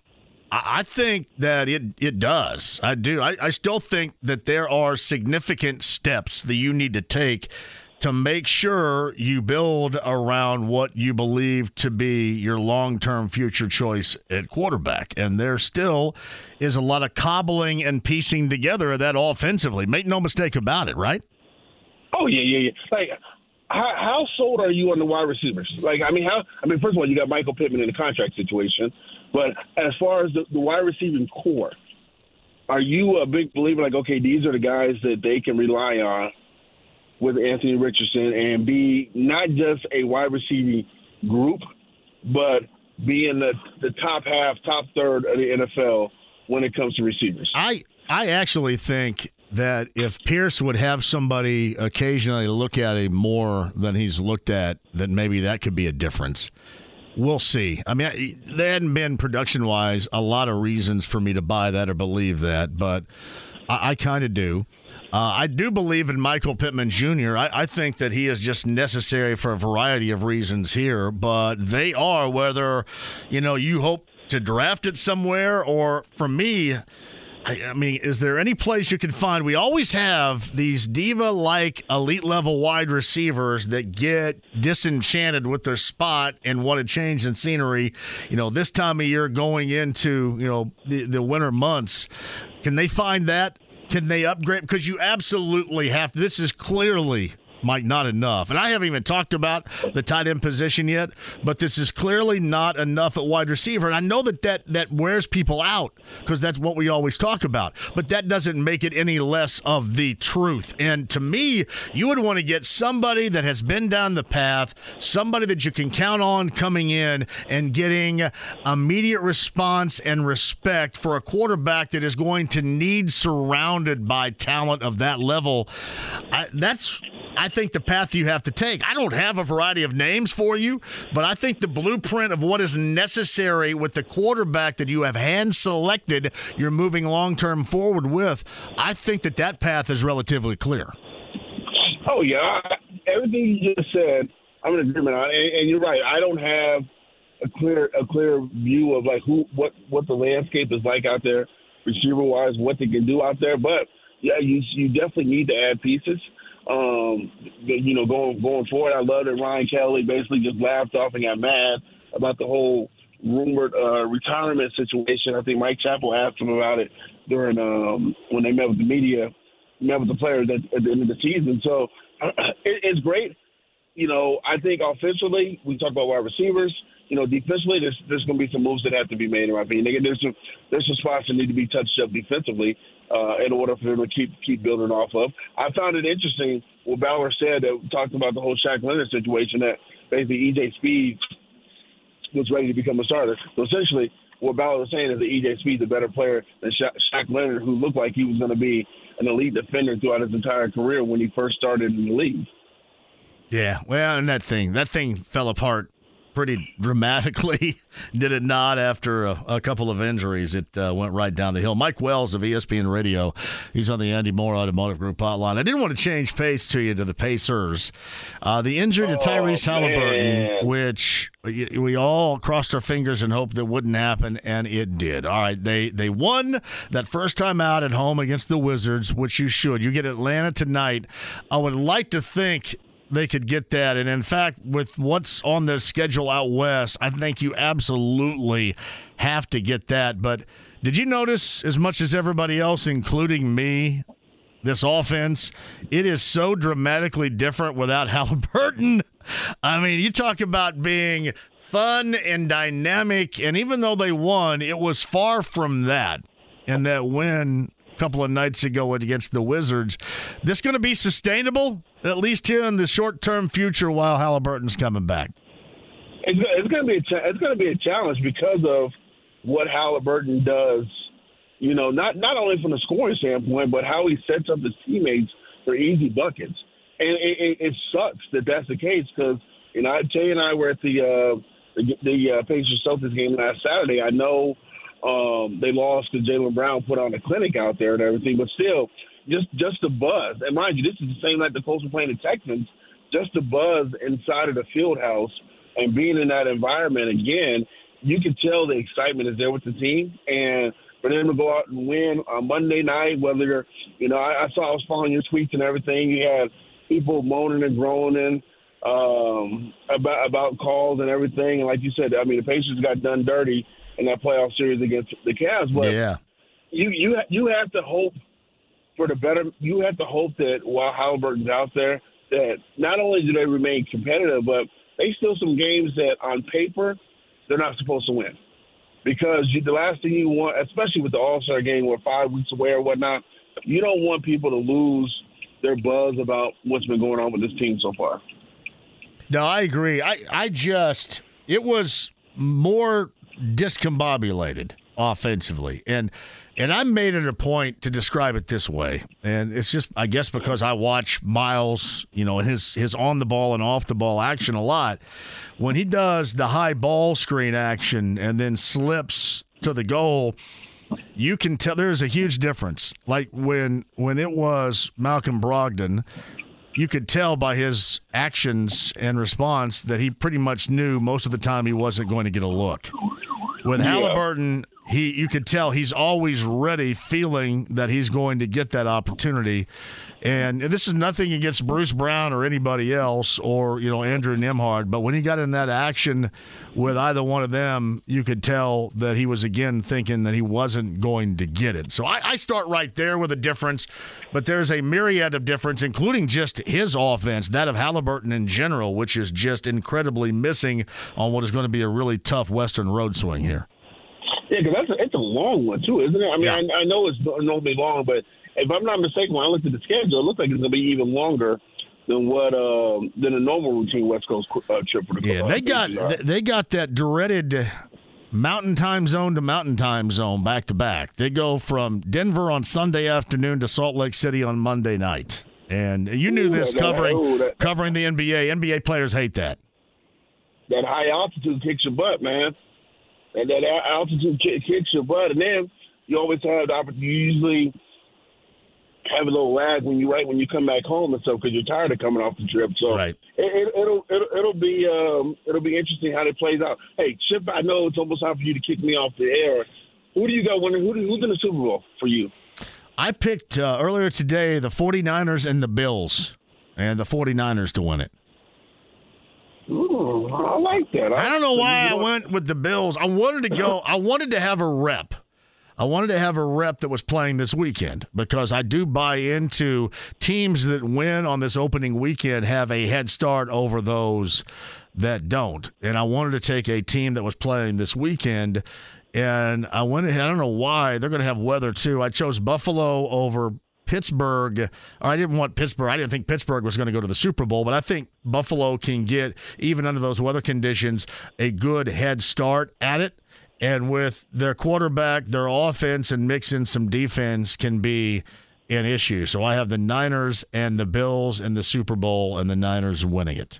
I, think that it it does. I do. I, I still think that there are significant steps that you need to take to make sure you build around what you believe to be your long term future choice at quarterback. And there still is a lot of cobbling and piecing together that offensively. Make no mistake about it, right? Oh yeah, yeah, yeah. Like how, how sold are you on the wide receivers? Like, I mean, how? I mean, first of all, you got Michael Pittman in the contract situation, but as far as the, the wide receiving corps, are you a big believer? Like, okay, these are the guys that they can rely on with Anthony Richardson and be not just a wide receiving group, but be in the the top half, top third of the NFL when it comes to receivers. I I actually think that if Pierce would have somebody occasionally look at him more than he's looked at, then maybe that could be a difference. We'll see. I mean, there hadn't been production wise a lot of reasons for me to buy that or believe that, but I, I kind of do. Uh, I do believe in Michael Pittman Jr. I, I, think that he is just necessary for a variety of reasons here, but they are whether, you know, you hope to draft it somewhere or for me, I, I mean, is there any place you can find? We always have these diva like elite level wide receivers that get disenchanted with their spot and want to change in scenery. You know, this time of year going into, you know, the, the winter months. Can they find that? Can they upgrade? Because you absolutely have. This is clearly Mike, not enough. And I haven't even talked about the tight end position yet, but this is clearly not enough at wide receiver. And I know that that, that wears people out because that's what we always talk about, but that doesn't make it any less of the truth. And to me, you would want to get somebody that has been down the path, somebody that you can count on coming in and getting immediate response and respect for a quarterback that is going to need surrounded by talent of that level. I, that's I think the path you have to take. I don't have a variety of names for you, but I think the blueprint of what is necessary with the quarterback that you have hand selected, you're moving long term forward with. I think that that path is relatively clear. Oh yeah, everything you just said, I'm in agreement on, and, and you're right. I don't have a clear a clear view of like who what what the landscape is like out there, receiver wise, what they can do out there. But yeah, you you definitely need to add pieces. Um, you know, going going forward, I love that Ryan Kelly basically just laughed off and got mad about the whole rumored uh, retirement situation. I think Mike Chappell asked him about it during um, when they met with the media, met with the players at, at the end of the season. So it, it's great. You know, I think offensively, we talk about wide receivers you know, defensively, there's there's going to be some moves that have to be made in my opinion. There's some there's some spots that need to be touched up defensively uh, in order for them to keep keep building off of. I found it interesting what Ballard said that talked about the whole Shaq Leonard situation that basically EJ Speed was ready to become a starter. So essentially, what Ballard was saying is that EJ Speed's a better player than Sha- Shaq Leonard, who looked like he was going to be an elite defender throughout his entire career when he first started in the league. Yeah, well, and that thing that thing fell apart pretty dramatically, did it not? After a, a couple of injuries, it uh, went right down the hill. Mike Wells of ESPN Radio, he's on the Andy Moore Automotive Group hotline. I didn't want to change pace to you to the Pacers. Uh, the injury to Tyrese oh, Haliburton, which we all crossed our fingers and hoped that wouldn't happen, and it did. All right, they they won that first time out at home against the Wizards, which you should. You get Atlanta tonight. I would like to think they could get that. And in fact, with what's on the schedule out west, I think you absolutely have to get that. But did you notice, as much as everybody else, including me, this offense, it is so dramatically different without Haliburton. I mean, you talk about being fun and dynamic, and even though they won, it was far from that. And that win a couple of nights ago against the Wizards. This going to be sustainable, at least here in the short term future, while Haliburton's coming back. It's, it's going to be a cha- it's going to be a challenge because of what Haliburton does. You know, not not only from the scoring standpoint, but how he sets up his teammates for easy buckets. And it, it, it sucks that that's the case because you know Jay and I were at the uh, the, the uh, Pacers Celtics game last Saturday. I know um, they lost because Jaylen Brown put on a clinic out there and everything, but still, just just the buzz. And mind you, this is the same night the Colts were playing the Texans. Just the buzz inside of the field house and being in that environment again, you can tell the excitement is there with the team. And for them to go out and win on Monday night, whether you know, I, I saw I was following your tweets and everything. You had people moaning and groaning um, about about calls and everything. And like you said, I mean, the Pacers got done dirty in that playoff series against the Cavs. But yeah. you you you have to hope for the better. You have to hope that while Haliburton's out there, that not only do they remain competitive, but they still some games that on paper they're not supposed to win. Because you, the last thing you want, especially with the All Star game, where five weeks away or whatnot, you don't want people to lose their buzz about what's been going on with this team so far. No, I agree. I I just it was more discombobulated offensively. And And I made it a point to describe it this way. And it's just I guess because I watch Myles, you know, his his on the ball and off the ball action a lot. When he does the high ball screen action and then slips to the goal, you can tell there's a huge difference. Like when when it was Malcolm Brogdon, you could tell by his actions and response that he pretty much knew most of the time he wasn't going to get a look. With yeah. Haliburton, he you could tell he's always ready, feeling that he's going to get that opportunity. And this is nothing against Bruce Brown or anybody else or, you know, Andrew Nembhard, but when he got in that action with either one of them, you could tell that he was again thinking that he wasn't going to get it. So I, I start right there with a difference, but there's a myriad of difference, including just his offense, that of Haliburton in general, which is just incredibly missing on what is going to be a really tough Western road swing here. Yeah, because that's a, it's a long one too, isn't it? I mean, yeah. I, I know it's normally long, but if I'm not mistaken, when I looked at the schedule, it looks like it's going to be even longer than what uh, than a normal routine West Coast uh, trip for the Yeah, they got they got that dreaded mountain time zone to mountain time zone back to back. They go from Denver on Sunday afternoon to Salt Lake City on Monday night. And you knew ooh, this that, covering ooh, that, covering the NBA. NBA players hate that. That high altitude kicks your butt, man. And that altitude kicks your butt, and then you always have the opportunity. You usually have a little lag when you right when you come back home and stuff because you're tired of coming off the trip. So right. it, will it, it'll it'll be um, it'll be interesting how it plays out. Hey, Chip, I know it's almost time for you to kick me off the air. Who do you got winning? Who, who's in the Super Bowl for you? I picked uh, earlier today the 49ers and the Bills, and the 49ers to win it. Ooh, I like that. I, I don't know why I went with the Bills. I wanted to go. I wanted to have a rep. I wanted to have a rep that was playing this weekend because I do buy into teams that win on this opening weekend have a head start over those that don't. And I wanted to take a team that was playing this weekend. And I went ahead, I don't know why. They're going to have weather too. I chose Buffalo over Pittsburgh. I didn't want Pittsburgh. I didn't think Pittsburgh was going to go to the Super Bowl, but I think Buffalo can get, even under those weather conditions, a good head start at it. And with their quarterback, their offense, and mixing some defense can be an issue. So I have the Niners and the Bills in the Super Bowl, and the Niners winning it.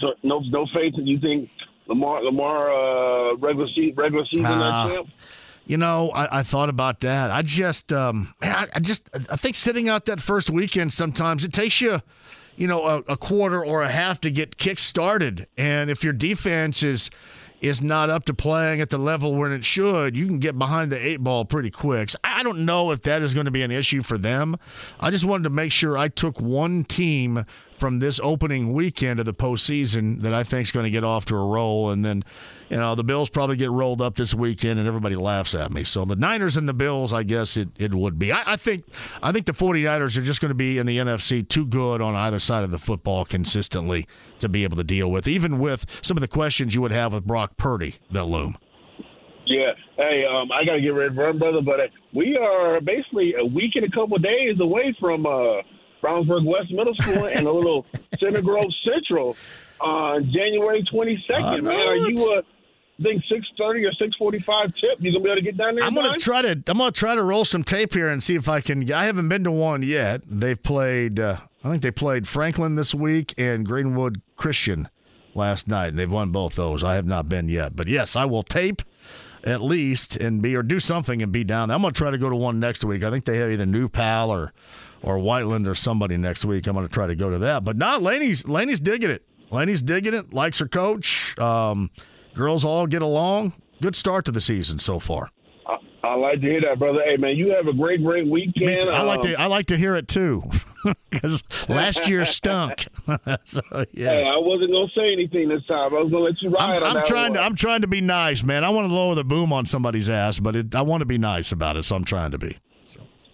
So no, no faith that you think Lamar, Lamar, uh, regular season, regular season uh, champ. You know, I, I, thought about that. I just, um, I, I, just, I think sitting out that first weekend sometimes it takes you, you know, a, a quarter or a half to get kick started, and if your defense is is not up to playing at the level when it should, you can get behind the eight ball pretty quick. So I don't know if that is going to be an issue for them. I just wanted to make sure I took one team from this opening weekend of the postseason that I think is going to get off to a roll. And then, you know, the Bills probably get rolled up this weekend and everybody laughs at me. So the Niners and the Bills, I guess it, it would be. I, I think I think the 49ers are just going to be in the NFC too good on either side of the football consistently to be able to deal with, even with some of the questions you would have with Brock Purdy that loom. Yeah. Hey, um, I got to get ready to run, brother, but uh, we are basically a week and a couple days away from uh, – Brownsburg West Middle School and a little Center Grove Central on January 22nd. Man, are you a uh, think six thirty or six forty five tip. You gonna be able to get down there? I'm gonna try to. I'm gonna try to roll some tape here and see if I can. I haven't been to one yet. They've played. Uh, I think they played Franklin this week and Greenwood Christian last night. And they've won both those. I have not been yet, but yes, I will tape at least and be or do something and be down. There. I'm gonna try to go to one next week. I think they have either New Pal or or Whiteland or somebody next week. I'm going to try to go to that. But not Laney's. Laney's digging it. Laney's digging it. Likes her coach. Um, girls all get along. Good start to the season so far. I, I, like to hear that, brother. Hey, man, you have a great, great weekend. I like um, to. I like to hear it too, because last year stunk. so yes. Hey, I wasn't gonna say anything this time. I was gonna let you ride. I'm, I'm trying one. to. I'm trying to be nice, man. I want to lower the boom on somebody's ass, but it, I want to be nice about it, so I'm trying to be.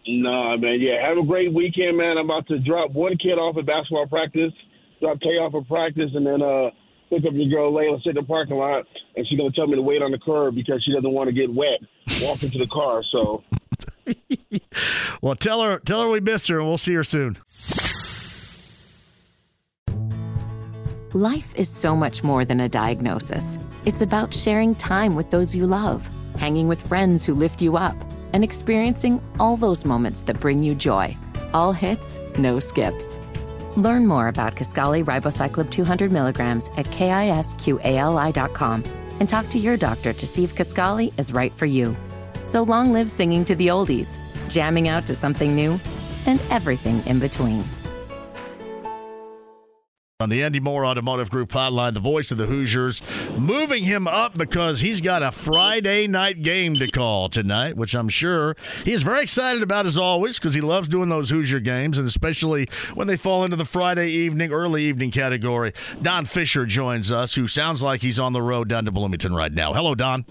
Nah, man. Yeah, have a great weekend, man. I'm about to drop one kid off at basketball practice, drop Tay off at practice, and then uh, pick up your girl Layla, sit in the parking lot, and she's gonna tell me to wait on the curb because she doesn't want to get wet walking to the car. So, well, tell her tell her we miss her, and we'll see her soon. Life is so much more than a diagnosis. It's about sharing time with those you love, hanging with friends who lift you up and experiencing all those moments that bring you joy. All hits, no skips. Learn more about Kisqali Ribociclib 200 milligrams at kisqali.com and talk to your doctor to see if Kaskali is right for you. So long live singing to the oldies, jamming out to something new, and everything in between. On the Andy Moore Automotive Group hotline, the voice of the Hoosiers, moving him up because he's got a Friday night game to call tonight, which I'm sure he's very excited about as always because he loves doing those Hoosier games, and especially when they fall into the Friday evening, early evening category. Don Fischer joins us, who sounds like he's on the road down to Bloomington right now. Hello, Don.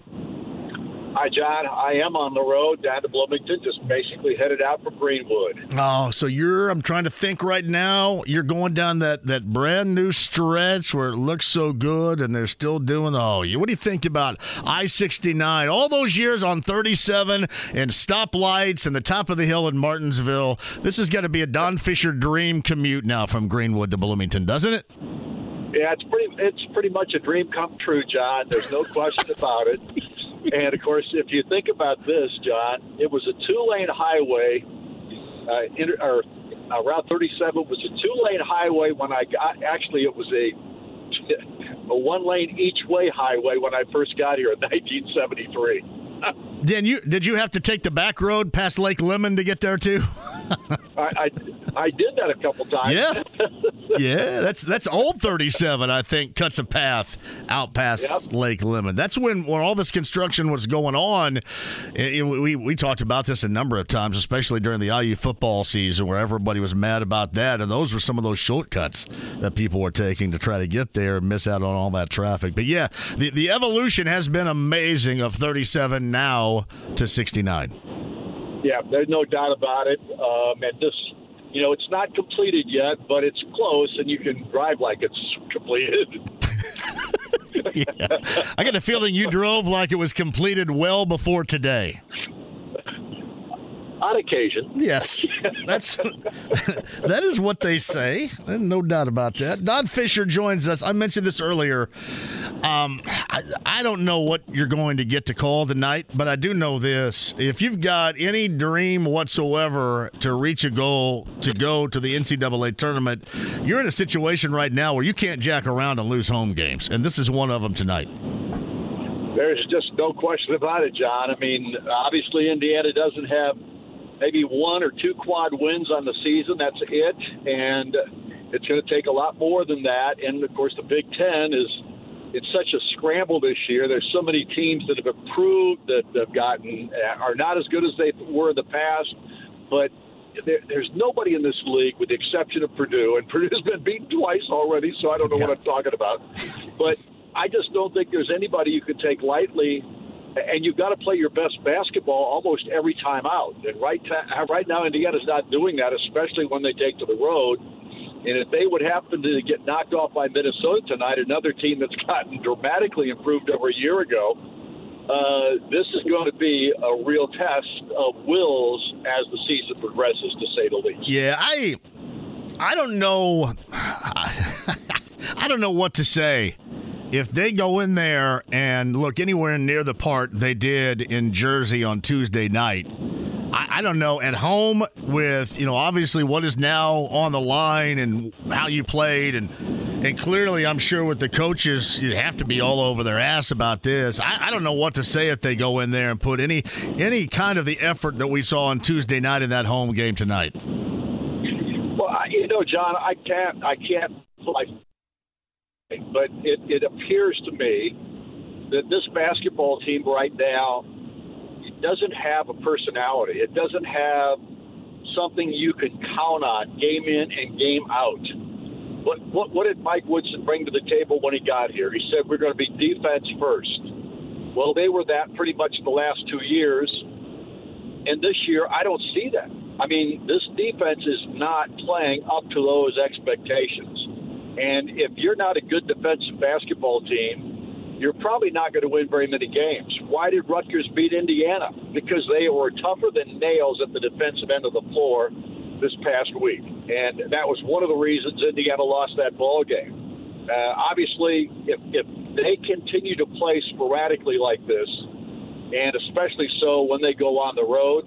Hi, John. I am on the road down to Bloomington, just basically headed out for Greenwood. Oh, so you're, I'm trying to think right now, you're going down that, that brand new stretch where it looks so good and they're still doing, oh, what do you think about I 69? All those years on 37 and stoplights and the top of the hill in Martinsville. This is going to be a Don Fischer dream commute now from Greenwood to Bloomington, doesn't it? Yeah, it's pretty. It's pretty much a dream come true, John. There's no question about it. And of course, if you think about this, John, it was a two-lane highway. Uh, inter, or uh, Route 37 was a two-lane highway when I got. Actually, it was a a one-lane each-way highway when I first got here in 1973. Then you did you have to take the back road past Lake Lemon to get there too? I, I, I did that a couple times. Yeah, yeah. That's that's old thirty seven. I think cuts a path out past yep. Lake Lemon. That's when when all this construction was going on. Eh, eh, it, it, we we talked about this a number of times, especially during the IU football season, where everybody was mad about that, and those were some of those shortcuts that people were taking to try to get there and miss out on all that traffic. But yeah, the the evolution has been amazing of thirty seven now to 69. Yeah, there's no doubt about it. Um, and this, you know, it's not completed yet, but it's close, and you can drive like it's completed. yeah. I get a feeling you drove like it was completed well before today on occasion. Yes, that's that is what they say. No doubt about that. Don Fischer joins us. I mentioned this earlier. Um, I, I don't know what you're going to get to call tonight, but I do know this: if you've got any dream whatsoever to reach a goal to go to the NCAA tournament, you're in a situation right now where you can't jack around and lose home games, and this is one of them tonight. There's just no question about it, John. I mean, obviously Indiana doesn't have maybe one or two quad wins on the season. That's it. And it's going to take a lot more than that. And of course, the Big Ten is it's such a scramble this year. There's so many teams that have improved that have gotten uh, are not as good as they were in the past, but there, there's nobody in this league, with the exception of Purdue, and Purdue's been beaten twice already, so I don't know yeah. what I'm talking about. But I just don't think there's anybody you could take lightly and you've got to play your best basketball almost every time out. And right ta- right now, Indiana's not doing that, especially when they take to the road. And if they would happen to get knocked off by Minnesota tonight, another team that's gotten dramatically improved over a year ago, uh, this is going to be a real test of wills as the season progresses, to say the least. Yeah, I, I don't know, I don't know what to say if they go in there and look anywhere near the part they did in Jersey on Tuesday night, I, I, don't know, at home with, you know, obviously what is now on the line and how you played and and clearly I'm sure with the coaches you have to be all over their ass about this. I, I don't know what to say if they go in there and put any any kind of the effort that we saw on Tuesday night in that home game tonight. Well, you know, John, I can't I can't like but it, it appears to me that this basketball team right now doesn't have a personality. It doesn't have something you can count on game in and game out. What, what, what did Mike Woodson bring to the table when he got here? He said we're going to be defense first. Well, they were that pretty much the last two years. And this year, I don't see that. I mean, this defense is not playing up to those expectations. And if you're not a good defensive basketball team, you're probably not going to win very many games. Why did Rutgers beat Indiana? Because they were tougher than nails at the defensive end of the floor this past week, and that was one of the reasons Indiana lost that ball game. Uh, obviously, if, if they continue to play sporadically like this, and especially so when they go on the road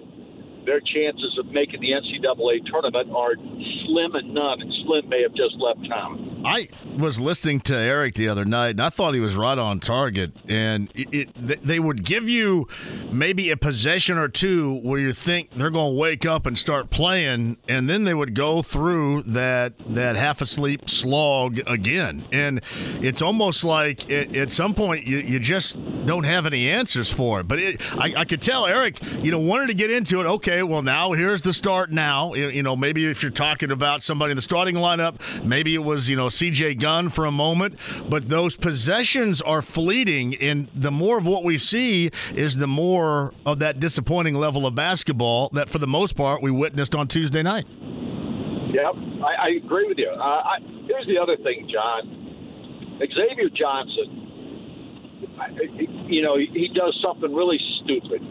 their chances of making the NCAA tournament are slim and none, and Slim may have just left town. I was listening to Eric the other night, and I thought he was right on target. And it, it they would give you maybe a possession or two where you think they're going to wake up and start playing, and then they would go through that that half asleep slog again. And it's almost like it, at some point you, you just don't have any answers for it. But I, I could tell Eric, you know, wanted to get into it. Okay, well now here's the start. Now you know maybe if you're talking about somebody in the starting lineup, maybe it was you know C.J. Gunn for a moment, but those possessions are fleeting, and the more of what we see is the more of that disappointing level of basketball that for the most part we witnessed on Tuesday night. Yep, I, I agree with you. Uh, I, here's the other thing, John. Xavier Johnson you know, he does something really stupid.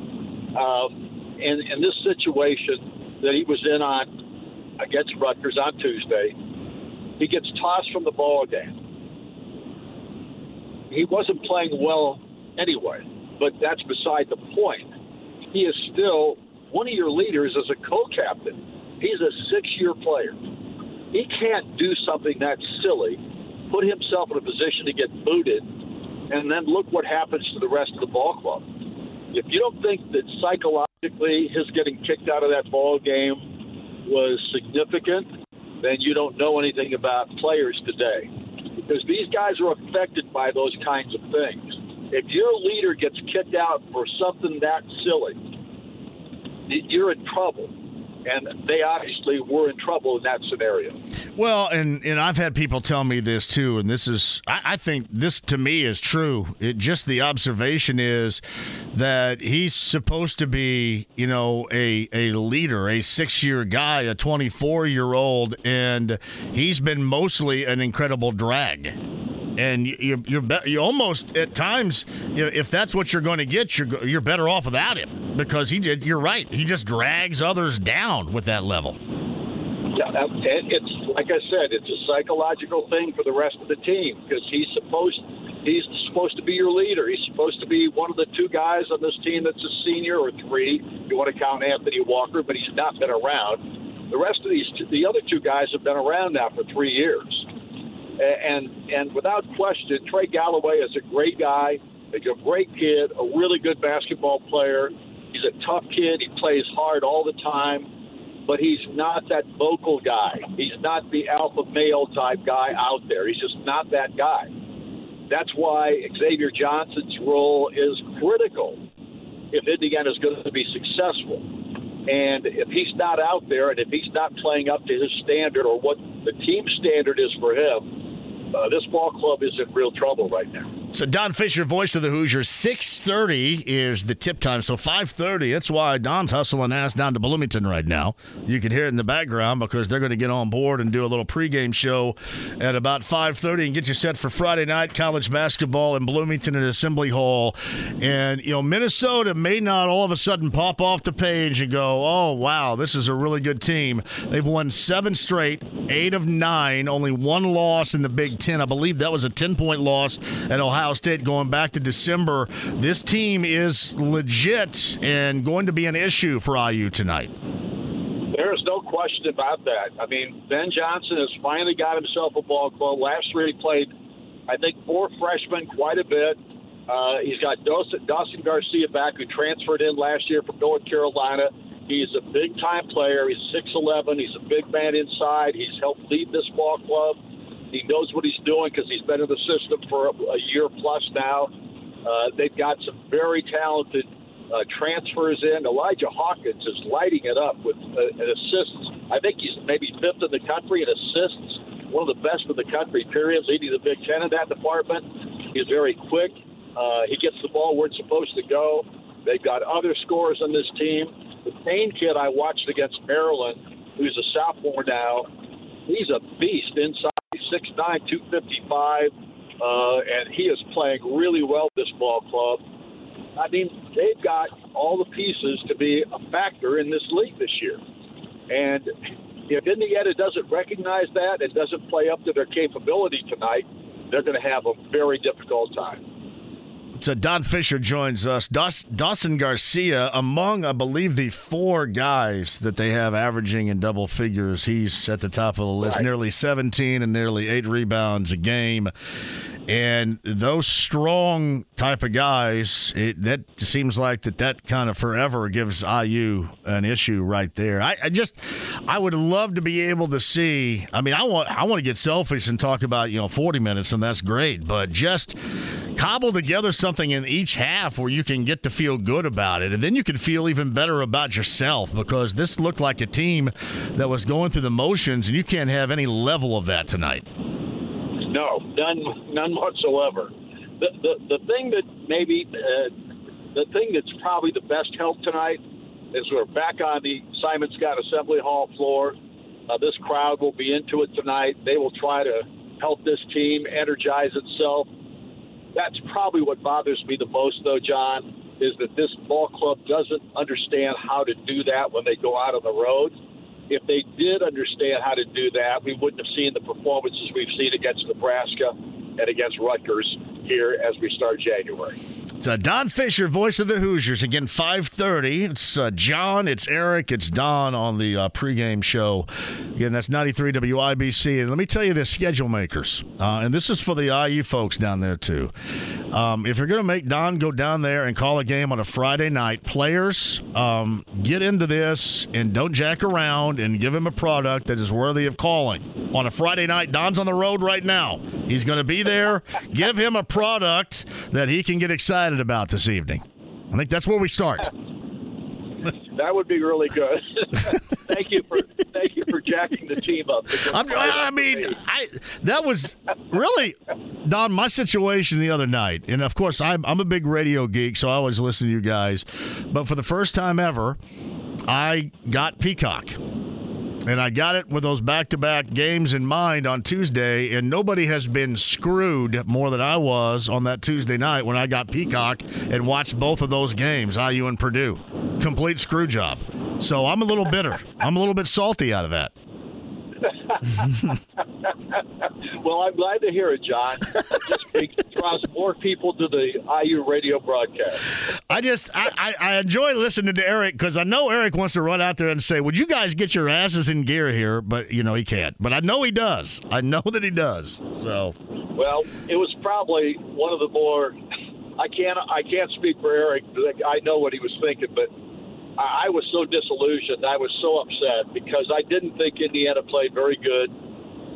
Um, in, in this situation that he was in on against Rutgers on Tuesday, he gets tossed from the ball game. He wasn't playing well anyway, but that's beside the point. He is still one of your leaders as a co-captain. He's a six-year player. He can't do something that silly, put himself in a position to get booted and then look what happens to the rest of the ball club. If you don't think that psychologically his getting kicked out of that ball game was significant, then you don't know anything about players today. Because these guys are affected by those kinds of things. If your leader gets kicked out for something that silly, you're in trouble and they obviously were in trouble in that scenario. Well, and and I've had people tell me this too, and this is I, I think this to me is true. It just the observation is that he's supposed to be, you know, a a leader, a six year guy, a twenty four year old, and he's been mostly an incredible drag and you're you're, be, you almost at times if that's what you're going to get, you're you're better off without him because he did. You're right. He just drags others down with that level. Yeah, it's like I said, it's a psychological thing for the rest of the team because he's supposed he's supposed to be your leader. He's supposed to be one of the two guys on this team that's a senior or three. You want to count Anthony Walker, but he's not been around. The rest of these, the other two guys have been around now for three years. And and without question, Trey Galloway is a great guy, He's a great kid, a really good basketball player. He's a tough kid. He plays hard all the time, but he's not that vocal guy. He's not the alpha male type guy out there. He's just not that guy. That's why Xavier Johnson's role is critical if Indiana is going to be successful. And if he's not out there and if he's not playing up to his standard or what the team standard is for him, uh, this ball club is in real trouble right now. So Don Fischer, voice of the Hoosiers, six thirty is the tip time. So five thirty. That's why Don's hustling ass down to Bloomington right now. You can hear it in the background because they're going to get on board and do a little pregame show at about five thirty and get you set for Friday night college basketball in Bloomington at Assembly Hall. And you know Minnesota may not all of a sudden pop off the page and go, "Oh wow, this is a really good team." They've won seven straight, eight of nine, only one loss in the Big Ten. I believe that was a ten point loss at Ohio. Ohio State going back to December. This team is legit and going to be an issue for IU tonight. There's no question about that. I mean, Ben Johnson has finally got himself a ball club. Last year he played, I think, four freshmen quite a bit. Uh, he's got Dawson, Dawson Garcia back, who transferred in last year from North Carolina. He's a big time player. He's 6'11. He's a big man inside. He's helped lead this ball club. He knows what he's doing because he's been in the system for a, a year plus now. Uh, they've got some very talented uh, transfers in. Elijah Hawkins is lighting it up with uh, assists. I think he's maybe fifth in the country in assists, one of the best in the country, period, leading the Big Ten in that department. He's very quick. Uh, he gets the ball where it's supposed to go. They've got other scorers on this team. The Payne kid I watched against Maryland, who's a sophomore now, he's a beast inside 6'9", 255, uh, and he is playing really well this ball club. I mean, they've got all the pieces to be a factor in this league this year. And if Indiana doesn't recognize that and doesn't play up to their capability tonight, they're going to have a very difficult time. So uh, Don Fischer joins us. Dawson Garcia, among, I believe, the four guys that they have averaging in double figures, he's at the top of the list. Right. Nearly 17 and nearly eight rebounds a game. And those strong type of guys, it, that seems like that that kind of forever gives IU an issue right there. I, I, just, I would love to be able to see. I mean, I want, I want to get selfish and talk about you know 40 minutes, and that's great. But just cobble together something in each half where you can get to feel good about it, and then you can feel even better about yourself because this looked like a team that was going through the motions, and you can't have any level of that tonight. No, none, none whatsoever. The the, the thing that maybe uh, the thing that's probably the best help tonight is we're back on the Simon Skjodt Assembly Hall floor. Uh, this crowd will be into it tonight. They will try to help this team energize itself. That's probably what bothers me the most, though, John, is that this ball club doesn't understand how to do that when they go out on the road if they did understand how to do that, we wouldn't have seen the performances we've seen against Nebraska and against Rutgers here as we start January. It's uh, Don Fischer, voice of the Hoosiers. Again, 5.30. It's uh, John, it's Eric, it's Don on the uh, pregame show. Again, that's 93 WIBC. And let me tell you this, schedule makers. Uh, and this is for the IU folks down there, too. Um, if you're going to make Don go down there and call a game on a Friday night, players, um, get into this and don't jack around and give him a product that is worthy of calling. On a Friday night, Don's on the road right now. He's going to be there. give him a product that he can get excited about this evening. I think that's where we start. that would be really good. thank you for thank you for jacking the team up. i mean, me. I that was really Don my situation the other night, and of course I'm I'm a big radio geek, so I always listen to you guys. But for the first time ever, I got Peacock. And I got it with those back to back games in mind on Tuesday, and nobody has been screwed more than I was on that Tuesday night when I got Peacock and watched both of those games, IU and Purdue. Complete screw job. So I'm a little bitter. I'm a little bit salty out of that. well, I'm glad to hear it, John. It just draws more people to the IU radio broadcast. I just I, I, I enjoy listening to Eric because I know Eric wants to run out there and say, "Would you guys get your asses in gear here?" But you know he can't. But I know he does. I know that he does. So. Well, it was probably one of the more. I can't I can't speak for Eric. I know what he was thinking, but I was so disillusioned. I was so upset because I didn't think Indiana played very good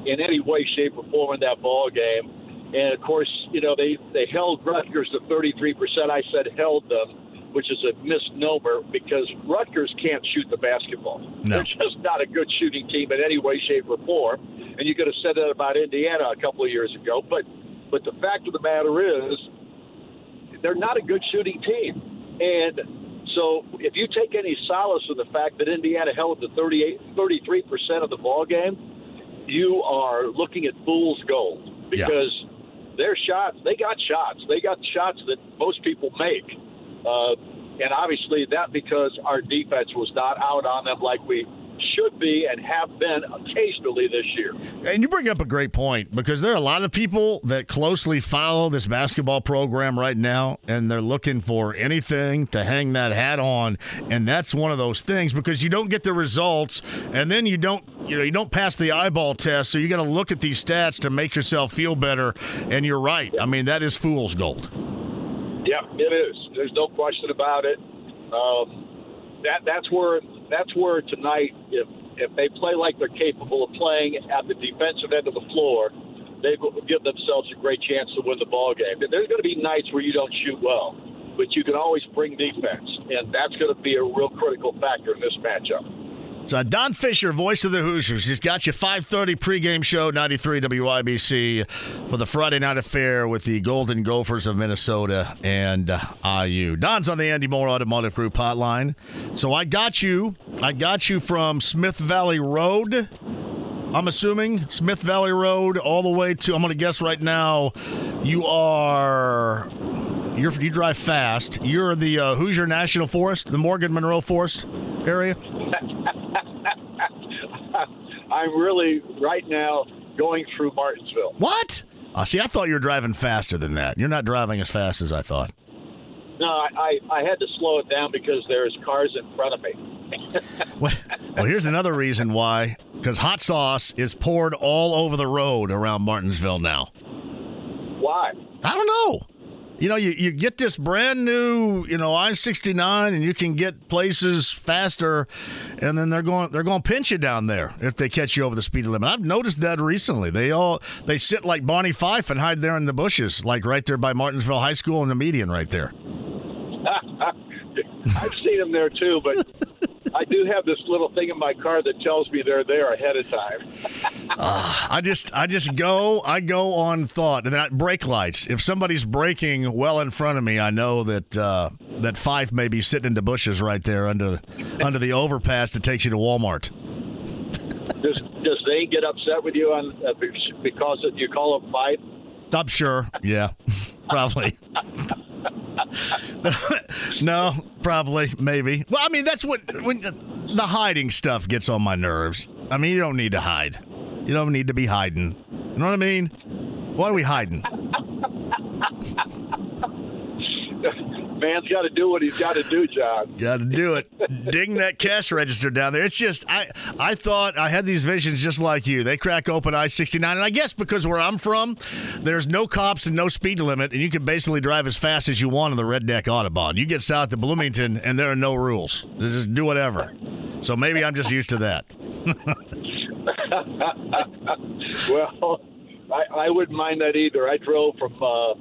in any way, shape, or form in that ball game. And of course, you know they they held Rutgers to 33 percent. I said held them, which is a misnomer because Rutgers can't shoot the basketball. No. They're just not a good shooting team in any way, shape, or form. And you could have said that about Indiana a couple of years ago. But but the fact of the matter is, they're not a good shooting team. And so if you take any solace in the fact that Indiana held the 38, 33% of the ball game, you are looking at fool's gold because. Their shots, they got shots. They got shots that most people make. Uh, and obviously that because our defense was not out on them like we should be and have been occasionally this year. And you bring up a great point because there are a lot of people that closely follow this basketball program right now, and they're looking for anything to hang that hat on. And that's one of those things because you don't get the results, and then you don't. You know, you don't pass the eyeball test, so you got to look at these stats to make yourself feel better. And you're right. I mean, that is fool's gold. Yeah, it is. There's no question about it. Um, that that's where that's where tonight, if if they play like they're capable of playing at the defensive end of the floor, they will give themselves a great chance to win the ball game. There's going to be nights where you don't shoot well, but you can always bring defense, and that's going to be a real critical factor in this matchup. It's uh, Don Fischer, voice of the Hoosiers. He's got you 5:30 pregame show, 93 WIBC, for the Friday night affair with the Golden Gophers of Minnesota and uh, IU. Don's on the Andy Moore Automotive Group hotline. So I got you. I got you from Smith Valley Road. I'm assuming Smith Valley Road all the way to. I'm going to guess right now. You are. You drive fast. You're the uh, Hoosier National Forest, the Morgan Monroe Forest area. I'm really right now going through Martinsville. What? Uh, see, I thought you were driving faster than that. You're not driving as fast as I thought. No, I, I, I had to slow it down because there's cars in front of me. well, well, here's another reason why. Because hot sauce is poured all over the road around Martinsville now. Why? I don't know. You know, you, you get this brand new, you know, I sixty nine, and you can get places faster, and then they're going they're going to pinch you down there if they catch you over the speed limit. I've noticed that recently. They all they sit like Barney Fife and hide there in the bushes, like right there by Martinsville High School and the median right there. I've seen them there too, but I do have this little thing in my car that tells me they're there ahead of time. uh, I just I just go I go on thought and then I, brake lights. If somebody's braking well in front of me, I know that uh, that Fife may be sitting in the bushes right there under under the overpass that takes you to Walmart. Does does they get upset with you on uh, because you call them Fife? I'm sure. Yeah, probably. no, probably, maybe. Well, I mean, that's what when the hiding stuff gets on my nerves. I mean, you don't need to hide. You don't need to be hiding. You know what I mean? Why are we hiding? man's got to do what he's got to do, John. Got to do it. Ding that cash register down there. It's just I I thought I had these visions just like you. They crack open I sixty nine, and I guess because where I'm from, there's no cops and no speed limit, and you can basically drive as fast as you want on the Redneck Autobahn. You get south to Bloomington, and there are no rules. You just do whatever. So maybe I'm just used to that. well, I, I wouldn't mind that either. I drove from. Uh,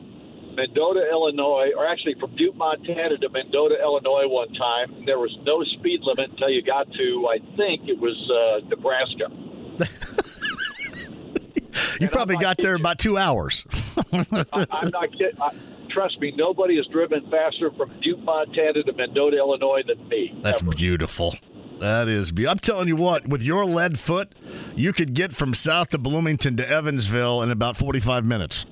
Mendota, Illinois, or actually from Butte, Montana to Mendota, Illinois one time. There was no speed limit until you got to, I think it was uh, Nebraska. you and probably got there about two hours. I, am not kidding. I, trust me, nobody has driven faster from Butte, Montana to Mendota, Illinois than me. That's ever. beautiful. That is beautiful. I'm telling you what, with your lead foot, you could get from south to Bloomington to Evansville in about 45 minutes.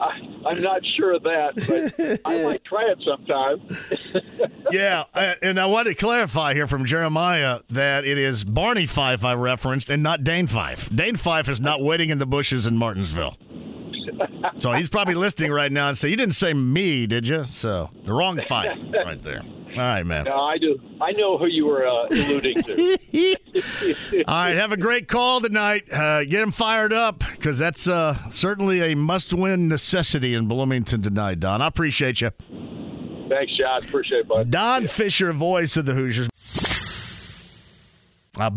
I, am not sure of that, but I might try it sometime. yeah, uh, and I want to clarify here from Jeremiah that it is Barney Fife I referenced and not Dane Fife. Dane Fife is not waiting in the bushes in Martinsville. So he's probably listening right now and say, "You didn't say me, did you?" So the wrong Fife right there. All right, man. No, I do. I know who you were uh, alluding to. All right, have a great call tonight. Uh, get him fired up because that's uh, certainly a must-win necessity in Bloomington tonight, Don. I appreciate you. Thanks, John. Appreciate it, bud. Don yeah. Fischer, voice of the Hoosiers. Uh,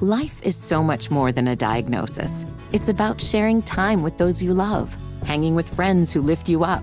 Life is so much more than a diagnosis. It's about sharing time with those you love, hanging with friends who lift you up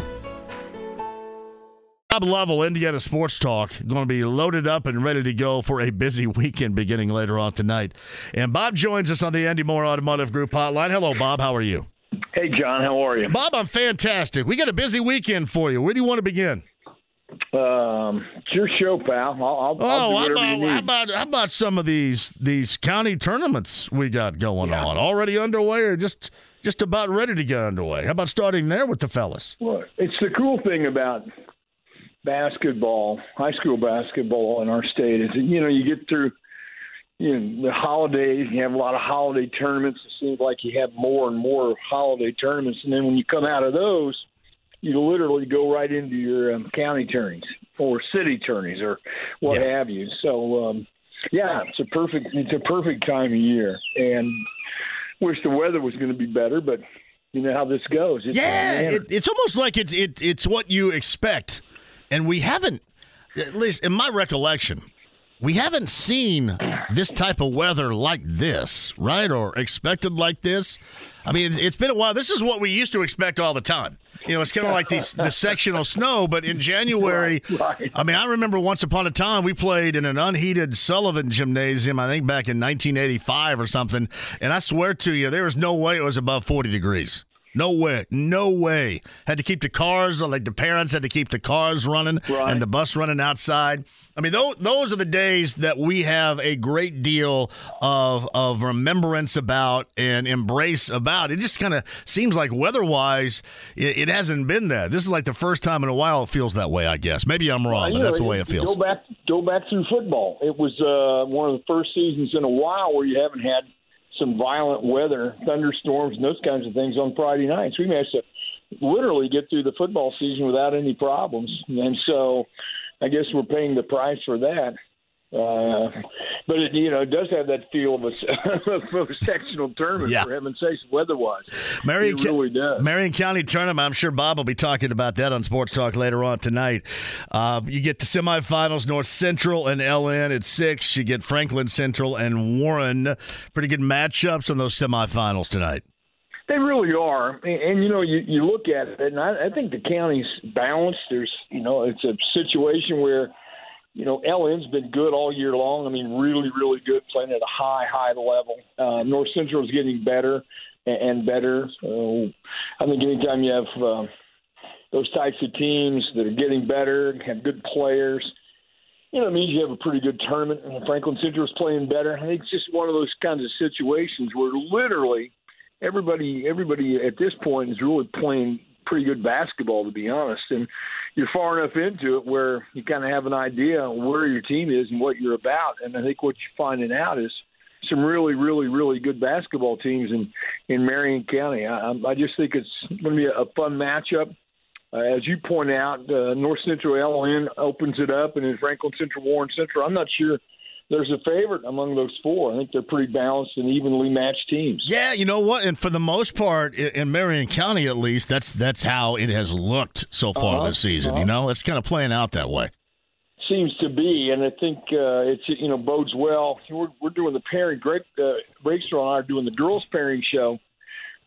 Bob Lovell, Indiana Sports Talk, going to be loaded up and ready to go for a busy weekend beginning later on tonight. And Bob joins us on the Andy Moore Automotive Group hotline. Hello, Bob. How are you? Hey, John. How are you? Bob, I'm fantastic. We got a busy weekend for you. Where do you want to begin? Um, it's your show, pal. I'll, I'll, oh, I'll how, about, how about how about some of these these county tournaments we got going yeah. on already underway, or just just about ready to get underway? How about starting there with the fellas? Well, it's the cool thing about basketball, high school basketball in our state is you know, you get through you know the holidays, you have a lot of holiday tournaments. It seems like you have more and more holiday tournaments, and then when you come out of those, you literally go right into your um, county tourneys or city tourneys or what yeah. have you. So um, yeah, it's a perfect it's a perfect time of year, and wish the weather was going to be better, but you know how this goes. It's yeah, it, it's almost like it, it it's what you expect and we haven't, at least in my recollection, we haven't seen this type of weather like this, right? Or expected like this. I mean, it's been a while. This is what we used to expect all the time. You know, it's kind of like these the sectional snow, but in January. I mean, I remember once upon a time we played in an unheated Sullivan gymnasium, I think back in 1985 or something, and I swear to you, there was no way it was above 40 degrees. No way. No way. Had to keep the cars, like the parents had to keep the cars running Right. and the bus running outside. I mean, those, those are the days that we have a great deal of, of remembrance about and embrace about. It just kind of seems like weather wise, it, it hasn't been that. This is like the first time in a while it feels that way, I guess. Maybe I'm wrong, You but know, that's the way it feels. Go back, go back through football. It was uh, one of the first seasons in a while where you haven't had some violent weather, thunderstorms, and those kinds of things on Friday nights. We managed to literally get through the football season without any problems, and so I guess we're paying the price for that. Uh, but it, you know, it does have that feel of a, of a sectional tournament, Yeah. for heaven's sakes, weather-wise. Marion, it really does. Marion County tournament. I'm sure Bob will be talking about that on Sports Talk later on tonight. Uh, you get the semifinals, North Central and LN at six. You get Franklin Central and Warren. Pretty good matchups in those semifinals tonight. They really are, and, and you know, you, you look at it, and I, I think the county's balanced. There's, you know, it's a situation where, you know, LN's been good all year long. I mean, really, really good, playing at a high, high level. Uh, North Central is getting better and, better. Uh, I think anytime you have uh, those types of teams that are getting better, have good players, you know, it means you have a pretty good tournament. And Franklin Central is playing better. I think it's just one of those kinds of situations where literally everybody everybody at this point is really playing pretty good basketball to be honest. And you're far enough into it where you kind of have an idea where your team is and what you're about. And i think what you're finding out is some really really really good basketball teams in in marion county. I I'm- just think it's going to be a, a fun matchup. Uh, as you point out, uh, North Central LN opens it up, and then Franklin Central, Warren Central. I'm not sure there's a favorite among those four. I think they're pretty balanced and evenly matched teams. Yeah, you know what? And for the most part, in Marion County at least, that's that's how it has looked so far Uh-huh, this season. You uh-huh. know, it's kind of playing out that way. Seems to be, and I think uh, it's you know bodes well. We're, we're doing the pairing. Greg uh, Breakster and I are doing the girls pairing show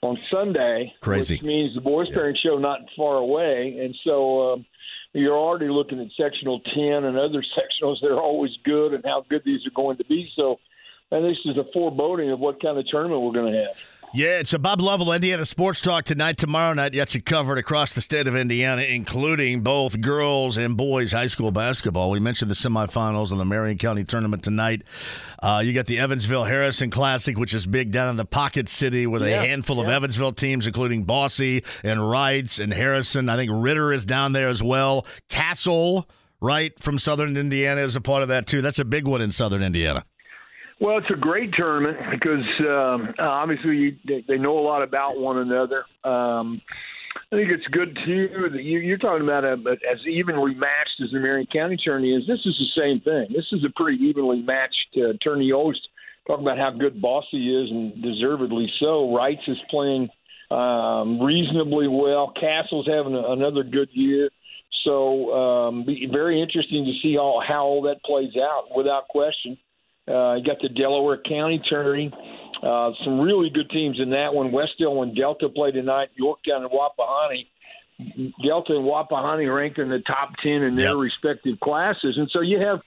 on Sunday. Crazy. which means the boys pairing show not far away, and so. Um, you're already looking at sectional 10 and other sectionals that are always good and how good these are going to be. So, and this is a foreboding of what kind of tournament we're going to have. Yeah, it's a Bob Lovell Indiana Sports Talk tonight, tomorrow night. Yet you covered across the state of Indiana, including both girls and boys high school basketball. We mentioned the semifinals of the Marion County tournament tonight. Uh, you got the Evansville Harrison Classic, which is big down in the Pocket City with a Yeah, handful of. Evansville teams, including Bosse and Reitz and Harrison. I think Ritter is down there as well. Castle, right, from Southern Indiana is a part of that too. That's a big one in Southern Indiana. Well, it's a great tournament because um, obviously you, they, they know a lot about one another. Um, I think it's good too that you, you're talking about a, as evenly matched as the Marion County tourney is. This is the same thing. This is a pretty evenly matched uh, tourney. Always talk about how good Bosse is, and deservedly so. Reitz is playing um, reasonably well. Castle's having a, another good year. So um, be very interesting to see how how all that plays out. Without question, uh, you got the Delaware County tourney. Uh, some really good teams in that one. Wes-Del and Delta play tonight. Yorktown and Wapahani. Delta and Wapahani ranked in the top ten in their Yep. respective classes, and so you have,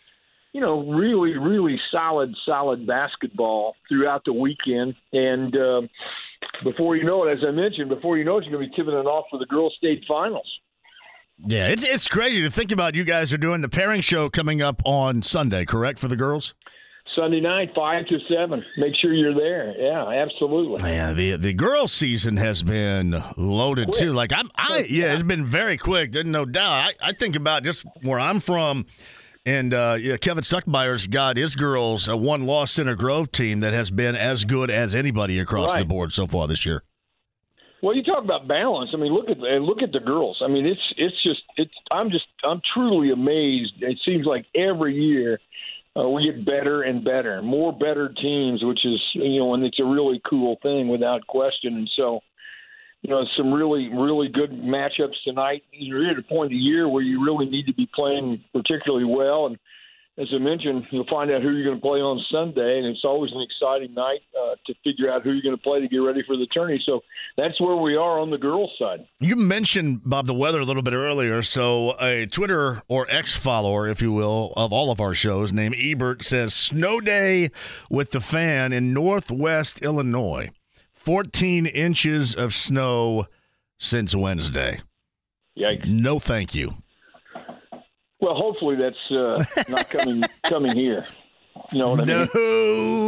you know, really, really solid, solid basketball throughout the weekend. And um, before you know it, as I mentioned, before you know it, you're going to be tipping it off for the girls' state finals. Yeah, it's it's crazy to think about. You guys are doing the pairing show coming up on Sunday, correct, for the girls? Sunday night, five to seven. Make sure you're there. Yeah, absolutely. Yeah, the the girls season has been loaded Quick. too. Like I'm, I yeah, it's been very quick. There's no doubt. I, I think about just where I'm from, and uh, yeah, Kevin Stuckmeyer's got his girls a one loss Center Grove team that has been as good as anybody across the board so far this year. Well, you talk about balance. I mean, look at look at the girls. I mean, it's it's just it's. I'm just I'm truly amazed. It seems like every year uh, we get better and better, more better teams, which is you know, and it's a really cool thing without question. And so, you know, some really really good matchups tonight. You're at a point of the year where you really need to be playing particularly well and. As I mentioned, you'll find out who you're going to play on Sunday, and it's always an exciting night uh, to figure out who you're going to play to get ready for the tourney. So that's where we are on the girls' side. You mentioned Bob the weather a little bit earlier. So a Twitter or X follower, if you will, of all of our shows, named Ebert says snow day with the fan in Northwest Illinois. 14 inches of snow since Wednesday. Yikes. No, thank you. Well, hopefully that's uh, not coming coming here. You know what I mean?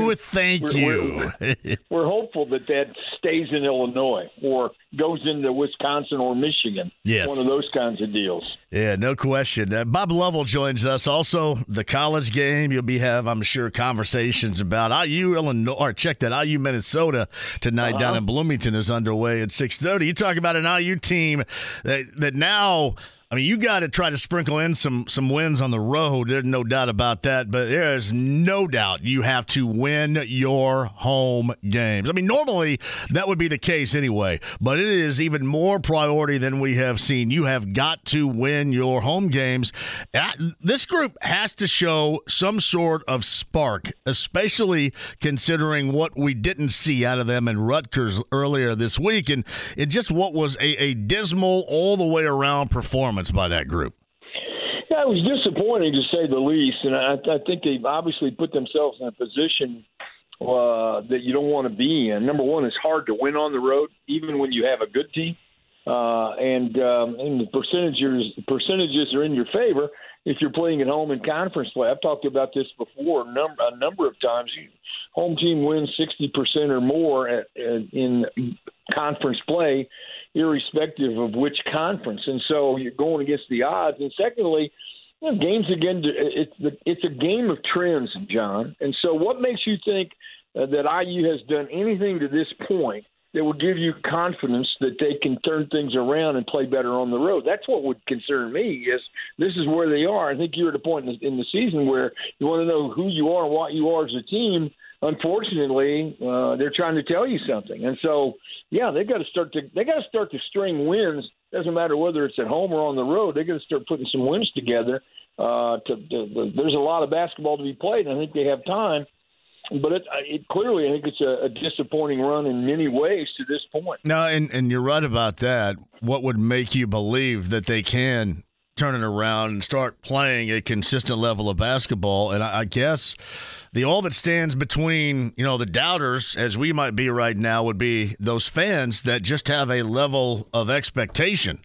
No, thank We're- you. we're- We're hopeful that that stays in Illinois or goes into Wisconsin or Michigan. Yes. One of those kinds of deals. yeah, no question. Uh, Bob Lovell joins us. Also, the college game. You'll be have, I'm sure, conversations about IU Illinois. Or check that IU Minnesota tonight down in Bloomington is underway at 6:30. You talk about an IU team that that now. I mean, you got to try to sprinkle in some some wins on the road. There's no doubt about that. But there is no doubt you have to win your home games. I mean, normally that would be the case anyway, but it is even more priority than we have seen. You have got to win your home games. Uh, This group has to show some sort of spark, especially considering what we didn't see out of them in Rutgers earlier this week, and it just what was a, a dismal all the way around performance by that group. Yeah, it was disappointing to say the least, and I, I think they've obviously put themselves in a position uh, that you don't want to be in. Number one, it's hard to win on the road, even when you have a good team, uh, and um, and the percentages percentages are in your favor if you're playing at home in conference play. I've talked about this before a number a number of times. Home team wins sixty percent or more at, at, in conference play irrespective of which conference. And so you're going against the odds. And secondly, you know, games again, it's it's a game of trends, John. And so, what makes you think uh, that IU has done anything to this point that would give you confidence that they can turn things around and play better on the road? That's what would concern me. Is this is where they are? I think you're at a point in the, in the season where you want to know who you are and what you are as a team unfortunately, uh, they're trying to tell you something. And so, yeah, they got to start to they got to start to string wins. Doesn't matter whether it's at home or on the road. They got to start putting some wins together. Uh, to, to, to, there's a lot of basketball to be played, and I think they have time. But it, it clearly, I think it's a, a disappointing run in many ways to this point. No, and and you're right about that. What would make you believe that they can turn it around and start playing a consistent level of basketball? And I, I guess the all that stands between you know the doubters, as we might be right now, would be those fans that just have a level of expectation.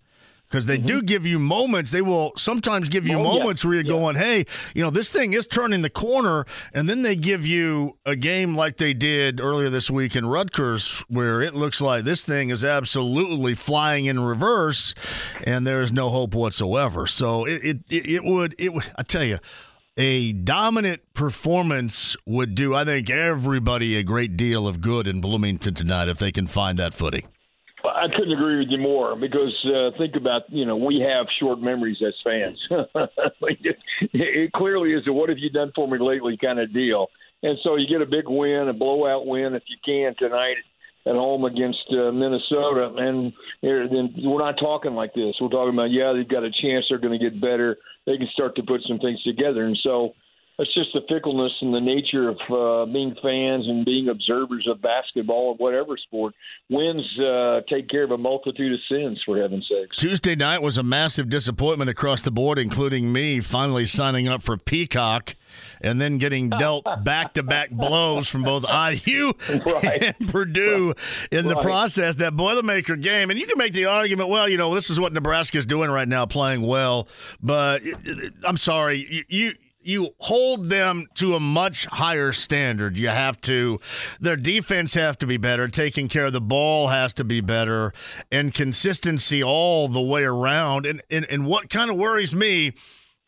Because they do give you moments, they will sometimes give you Mm-hmm. Oh, yeah. moments where you're Yeah. going, "Hey, you know, this thing is turning the corner," and then they give you a game like they did earlier this week in Rutgers, where it looks like this thing is absolutely flying in reverse, and there is no hope whatsoever. So it it, it, it would it would I tell you. A dominant performance would do, I think, everybody a great deal of good in Bloomington tonight if they can find that footing. I couldn't agree with you more because uh, think about you know we have short memories as fans. It, it clearly is a "what have you done for me lately" kind of deal, and so you get a big win, a blowout win if you can tonight at home against uh, Minnesota, and then we're not talking like this. We're talking about yeah they've got a chance, they're going to get better, they can start to put some things together, and so it's just the fickleness and the nature of uh, being fans and being observers of basketball or whatever sport. Wins uh, take care of a multitude of sins, for heaven's sakes. Tuesday night was a massive disappointment across the board, including me finally signing up for Peacock and then getting dealt back to back blows from both IU Right. and Purdue in the Right. process. That Boilermaker game, and you can make the argument, well, you know, this is what Nebraska is doing right now, playing well. But I'm sorry, you. you you hold them to a much higher standard. You have to, their defense have to be better. Taking care of the ball has to be better, and consistency all the way around. And and, and what kind of worries me,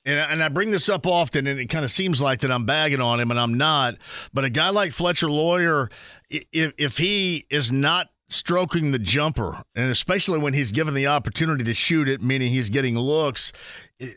and, and I bring this up often, and it kind of seems like that I'm bagging on him, and I'm not. But a guy like Fletcher Loyer, if if he is not stroking the jumper, and especially when he's given the opportunity to shoot it, meaning he's getting looks,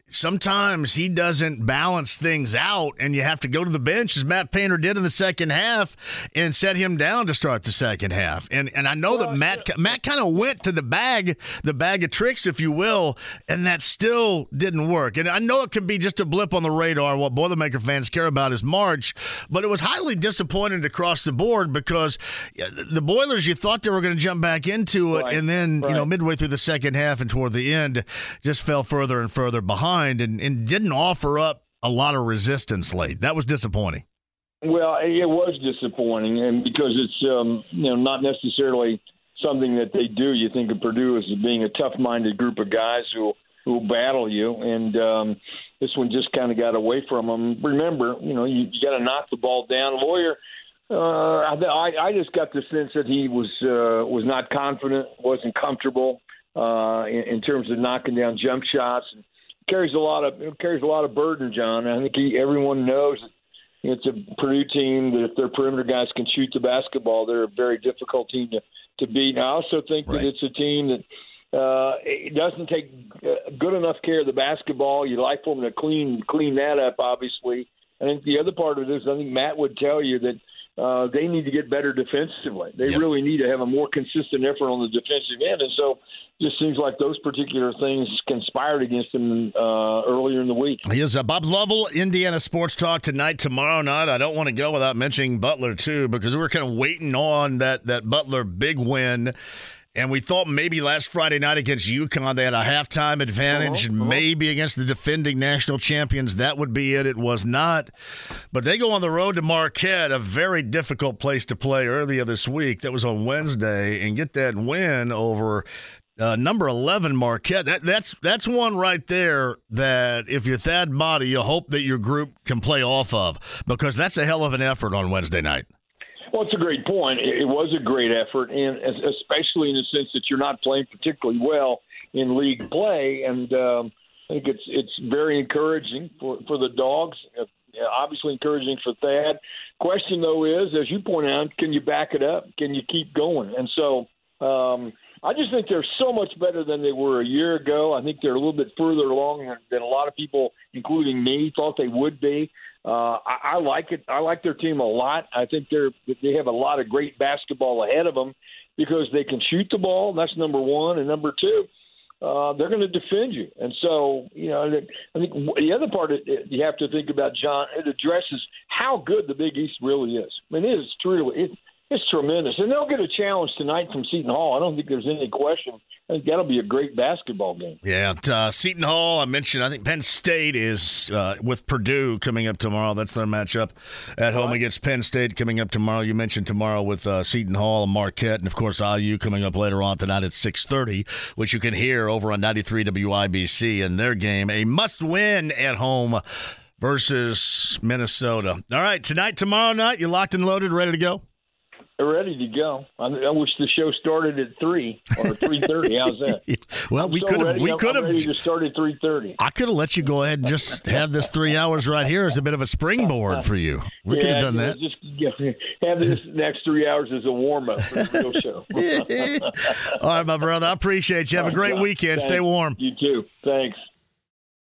sometimes he doesn't balance things out, and you have to go to the bench as Matt Painter did in the second half and set him down to start the second half. And and I know that Matt Matt kind of went to the bag, the bag of tricks, if you will, and that still didn't work. And I know it can be just a blip on the radar. What Boilermaker fans care about is March, but it was highly disappointed across the board because the Boilers, you thought they were going to jump back into it, Right, and then you know midway through the second half and toward the end, just fell further and further behind, and, and didn't offer up a lot of resistance late. That was disappointing. Well, it was disappointing, and because it's um, you know not necessarily something that they do. You think of Purdue as being a tough-minded group of guys who who battle you, and um, this one just kind of got away from them. Remember, you know, you, you got to knock the ball down. Loyer, uh, I, I just got the sense that he was uh, was not confident, wasn't comfortable uh, in, in terms of knocking down jump shots. And carries a lot of carries a lot of burden, John. I think he, everyone knows it's a Purdue team that if their perimeter guys can shoot the basketball, they're a very difficult team to to beat. And I also think right. that it's a team that uh, it doesn't take uh, good enough care of the basketball. You like for them to clean clean that up, obviously. I think the other part of this, I think Matt would tell you that uh, they need to get better defensively. They yes. really need to have a more consistent effort on the defensive end, and so just seems like those particular things conspired against them uh, earlier in the week. He is uh, Bob Lovell, Indiana Sports Talk tonight, tomorrow night. I don't want to go without mentioning Butler too, because we were kind of waiting on that that Butler big win and we thought maybe last Friday night against UConn they had a halftime advantage, uh-huh, and uh-huh. maybe against the defending national champions that would be it. It was not. But they go on the road to Marquette, a very difficult place to play earlier this week. That was on Wednesday, and get that win over uh, number 11 Marquette. That, that's that's one right there that if you're Thad Matta, you hope that your group can play off of because that's a hell of an effort on Wednesday night. Well, it's a great point. It was a great effort, and especially in the sense that you're not playing particularly well in league play, and um, I think it's it's very encouraging for for the dogs. Uh, obviously encouraging for Thad. Question though is, as you point out, can you back it up? Can you keep going? And so. Um, I just think they're so much better than they were a year ago. I think they're a little bit further along than a lot of people, including me, thought they would be. Uh, I, I like it. I like their team a lot. I think they're they have a lot of great basketball ahead of them because they can shoot the ball. That's number one, and number two, uh, they're going to defend you. And so, you know, I think the other part you have to think about, John, it addresses how good the Big East really is. I mean, it is truly it, it's tremendous, and they'll get a challenge tonight from Seton Hall. I don't think there's any question. I think that'll be a great basketball game. Yeah, uh, Seton Hall. I mentioned. I think Penn State is uh, with Purdue coming up tomorrow. That's their matchup at home right. against Penn State coming up tomorrow. You mentioned tomorrow with uh, Seton Hall and Marquette, and of course IU coming up later on tonight at six thirty, which you can hear over on ninety three WIBC in their game. A must win at home versus Minnesota. All right, tonight, tomorrow night, you locked and loaded, ready to go ready to go. I, I, wish the show started at three or three thirty. How's that? well, I'm we so could have. We could have. Ready to start at three thirty. I could have let you go ahead and just have this three hours right here as a bit of a springboard for you. We yeah, could have done that. Just have this next three hours as a warm up for the real show. All right, my brother. I appreciate you. Have a great weekend. Thanks. Stay warm. You too. Thanks.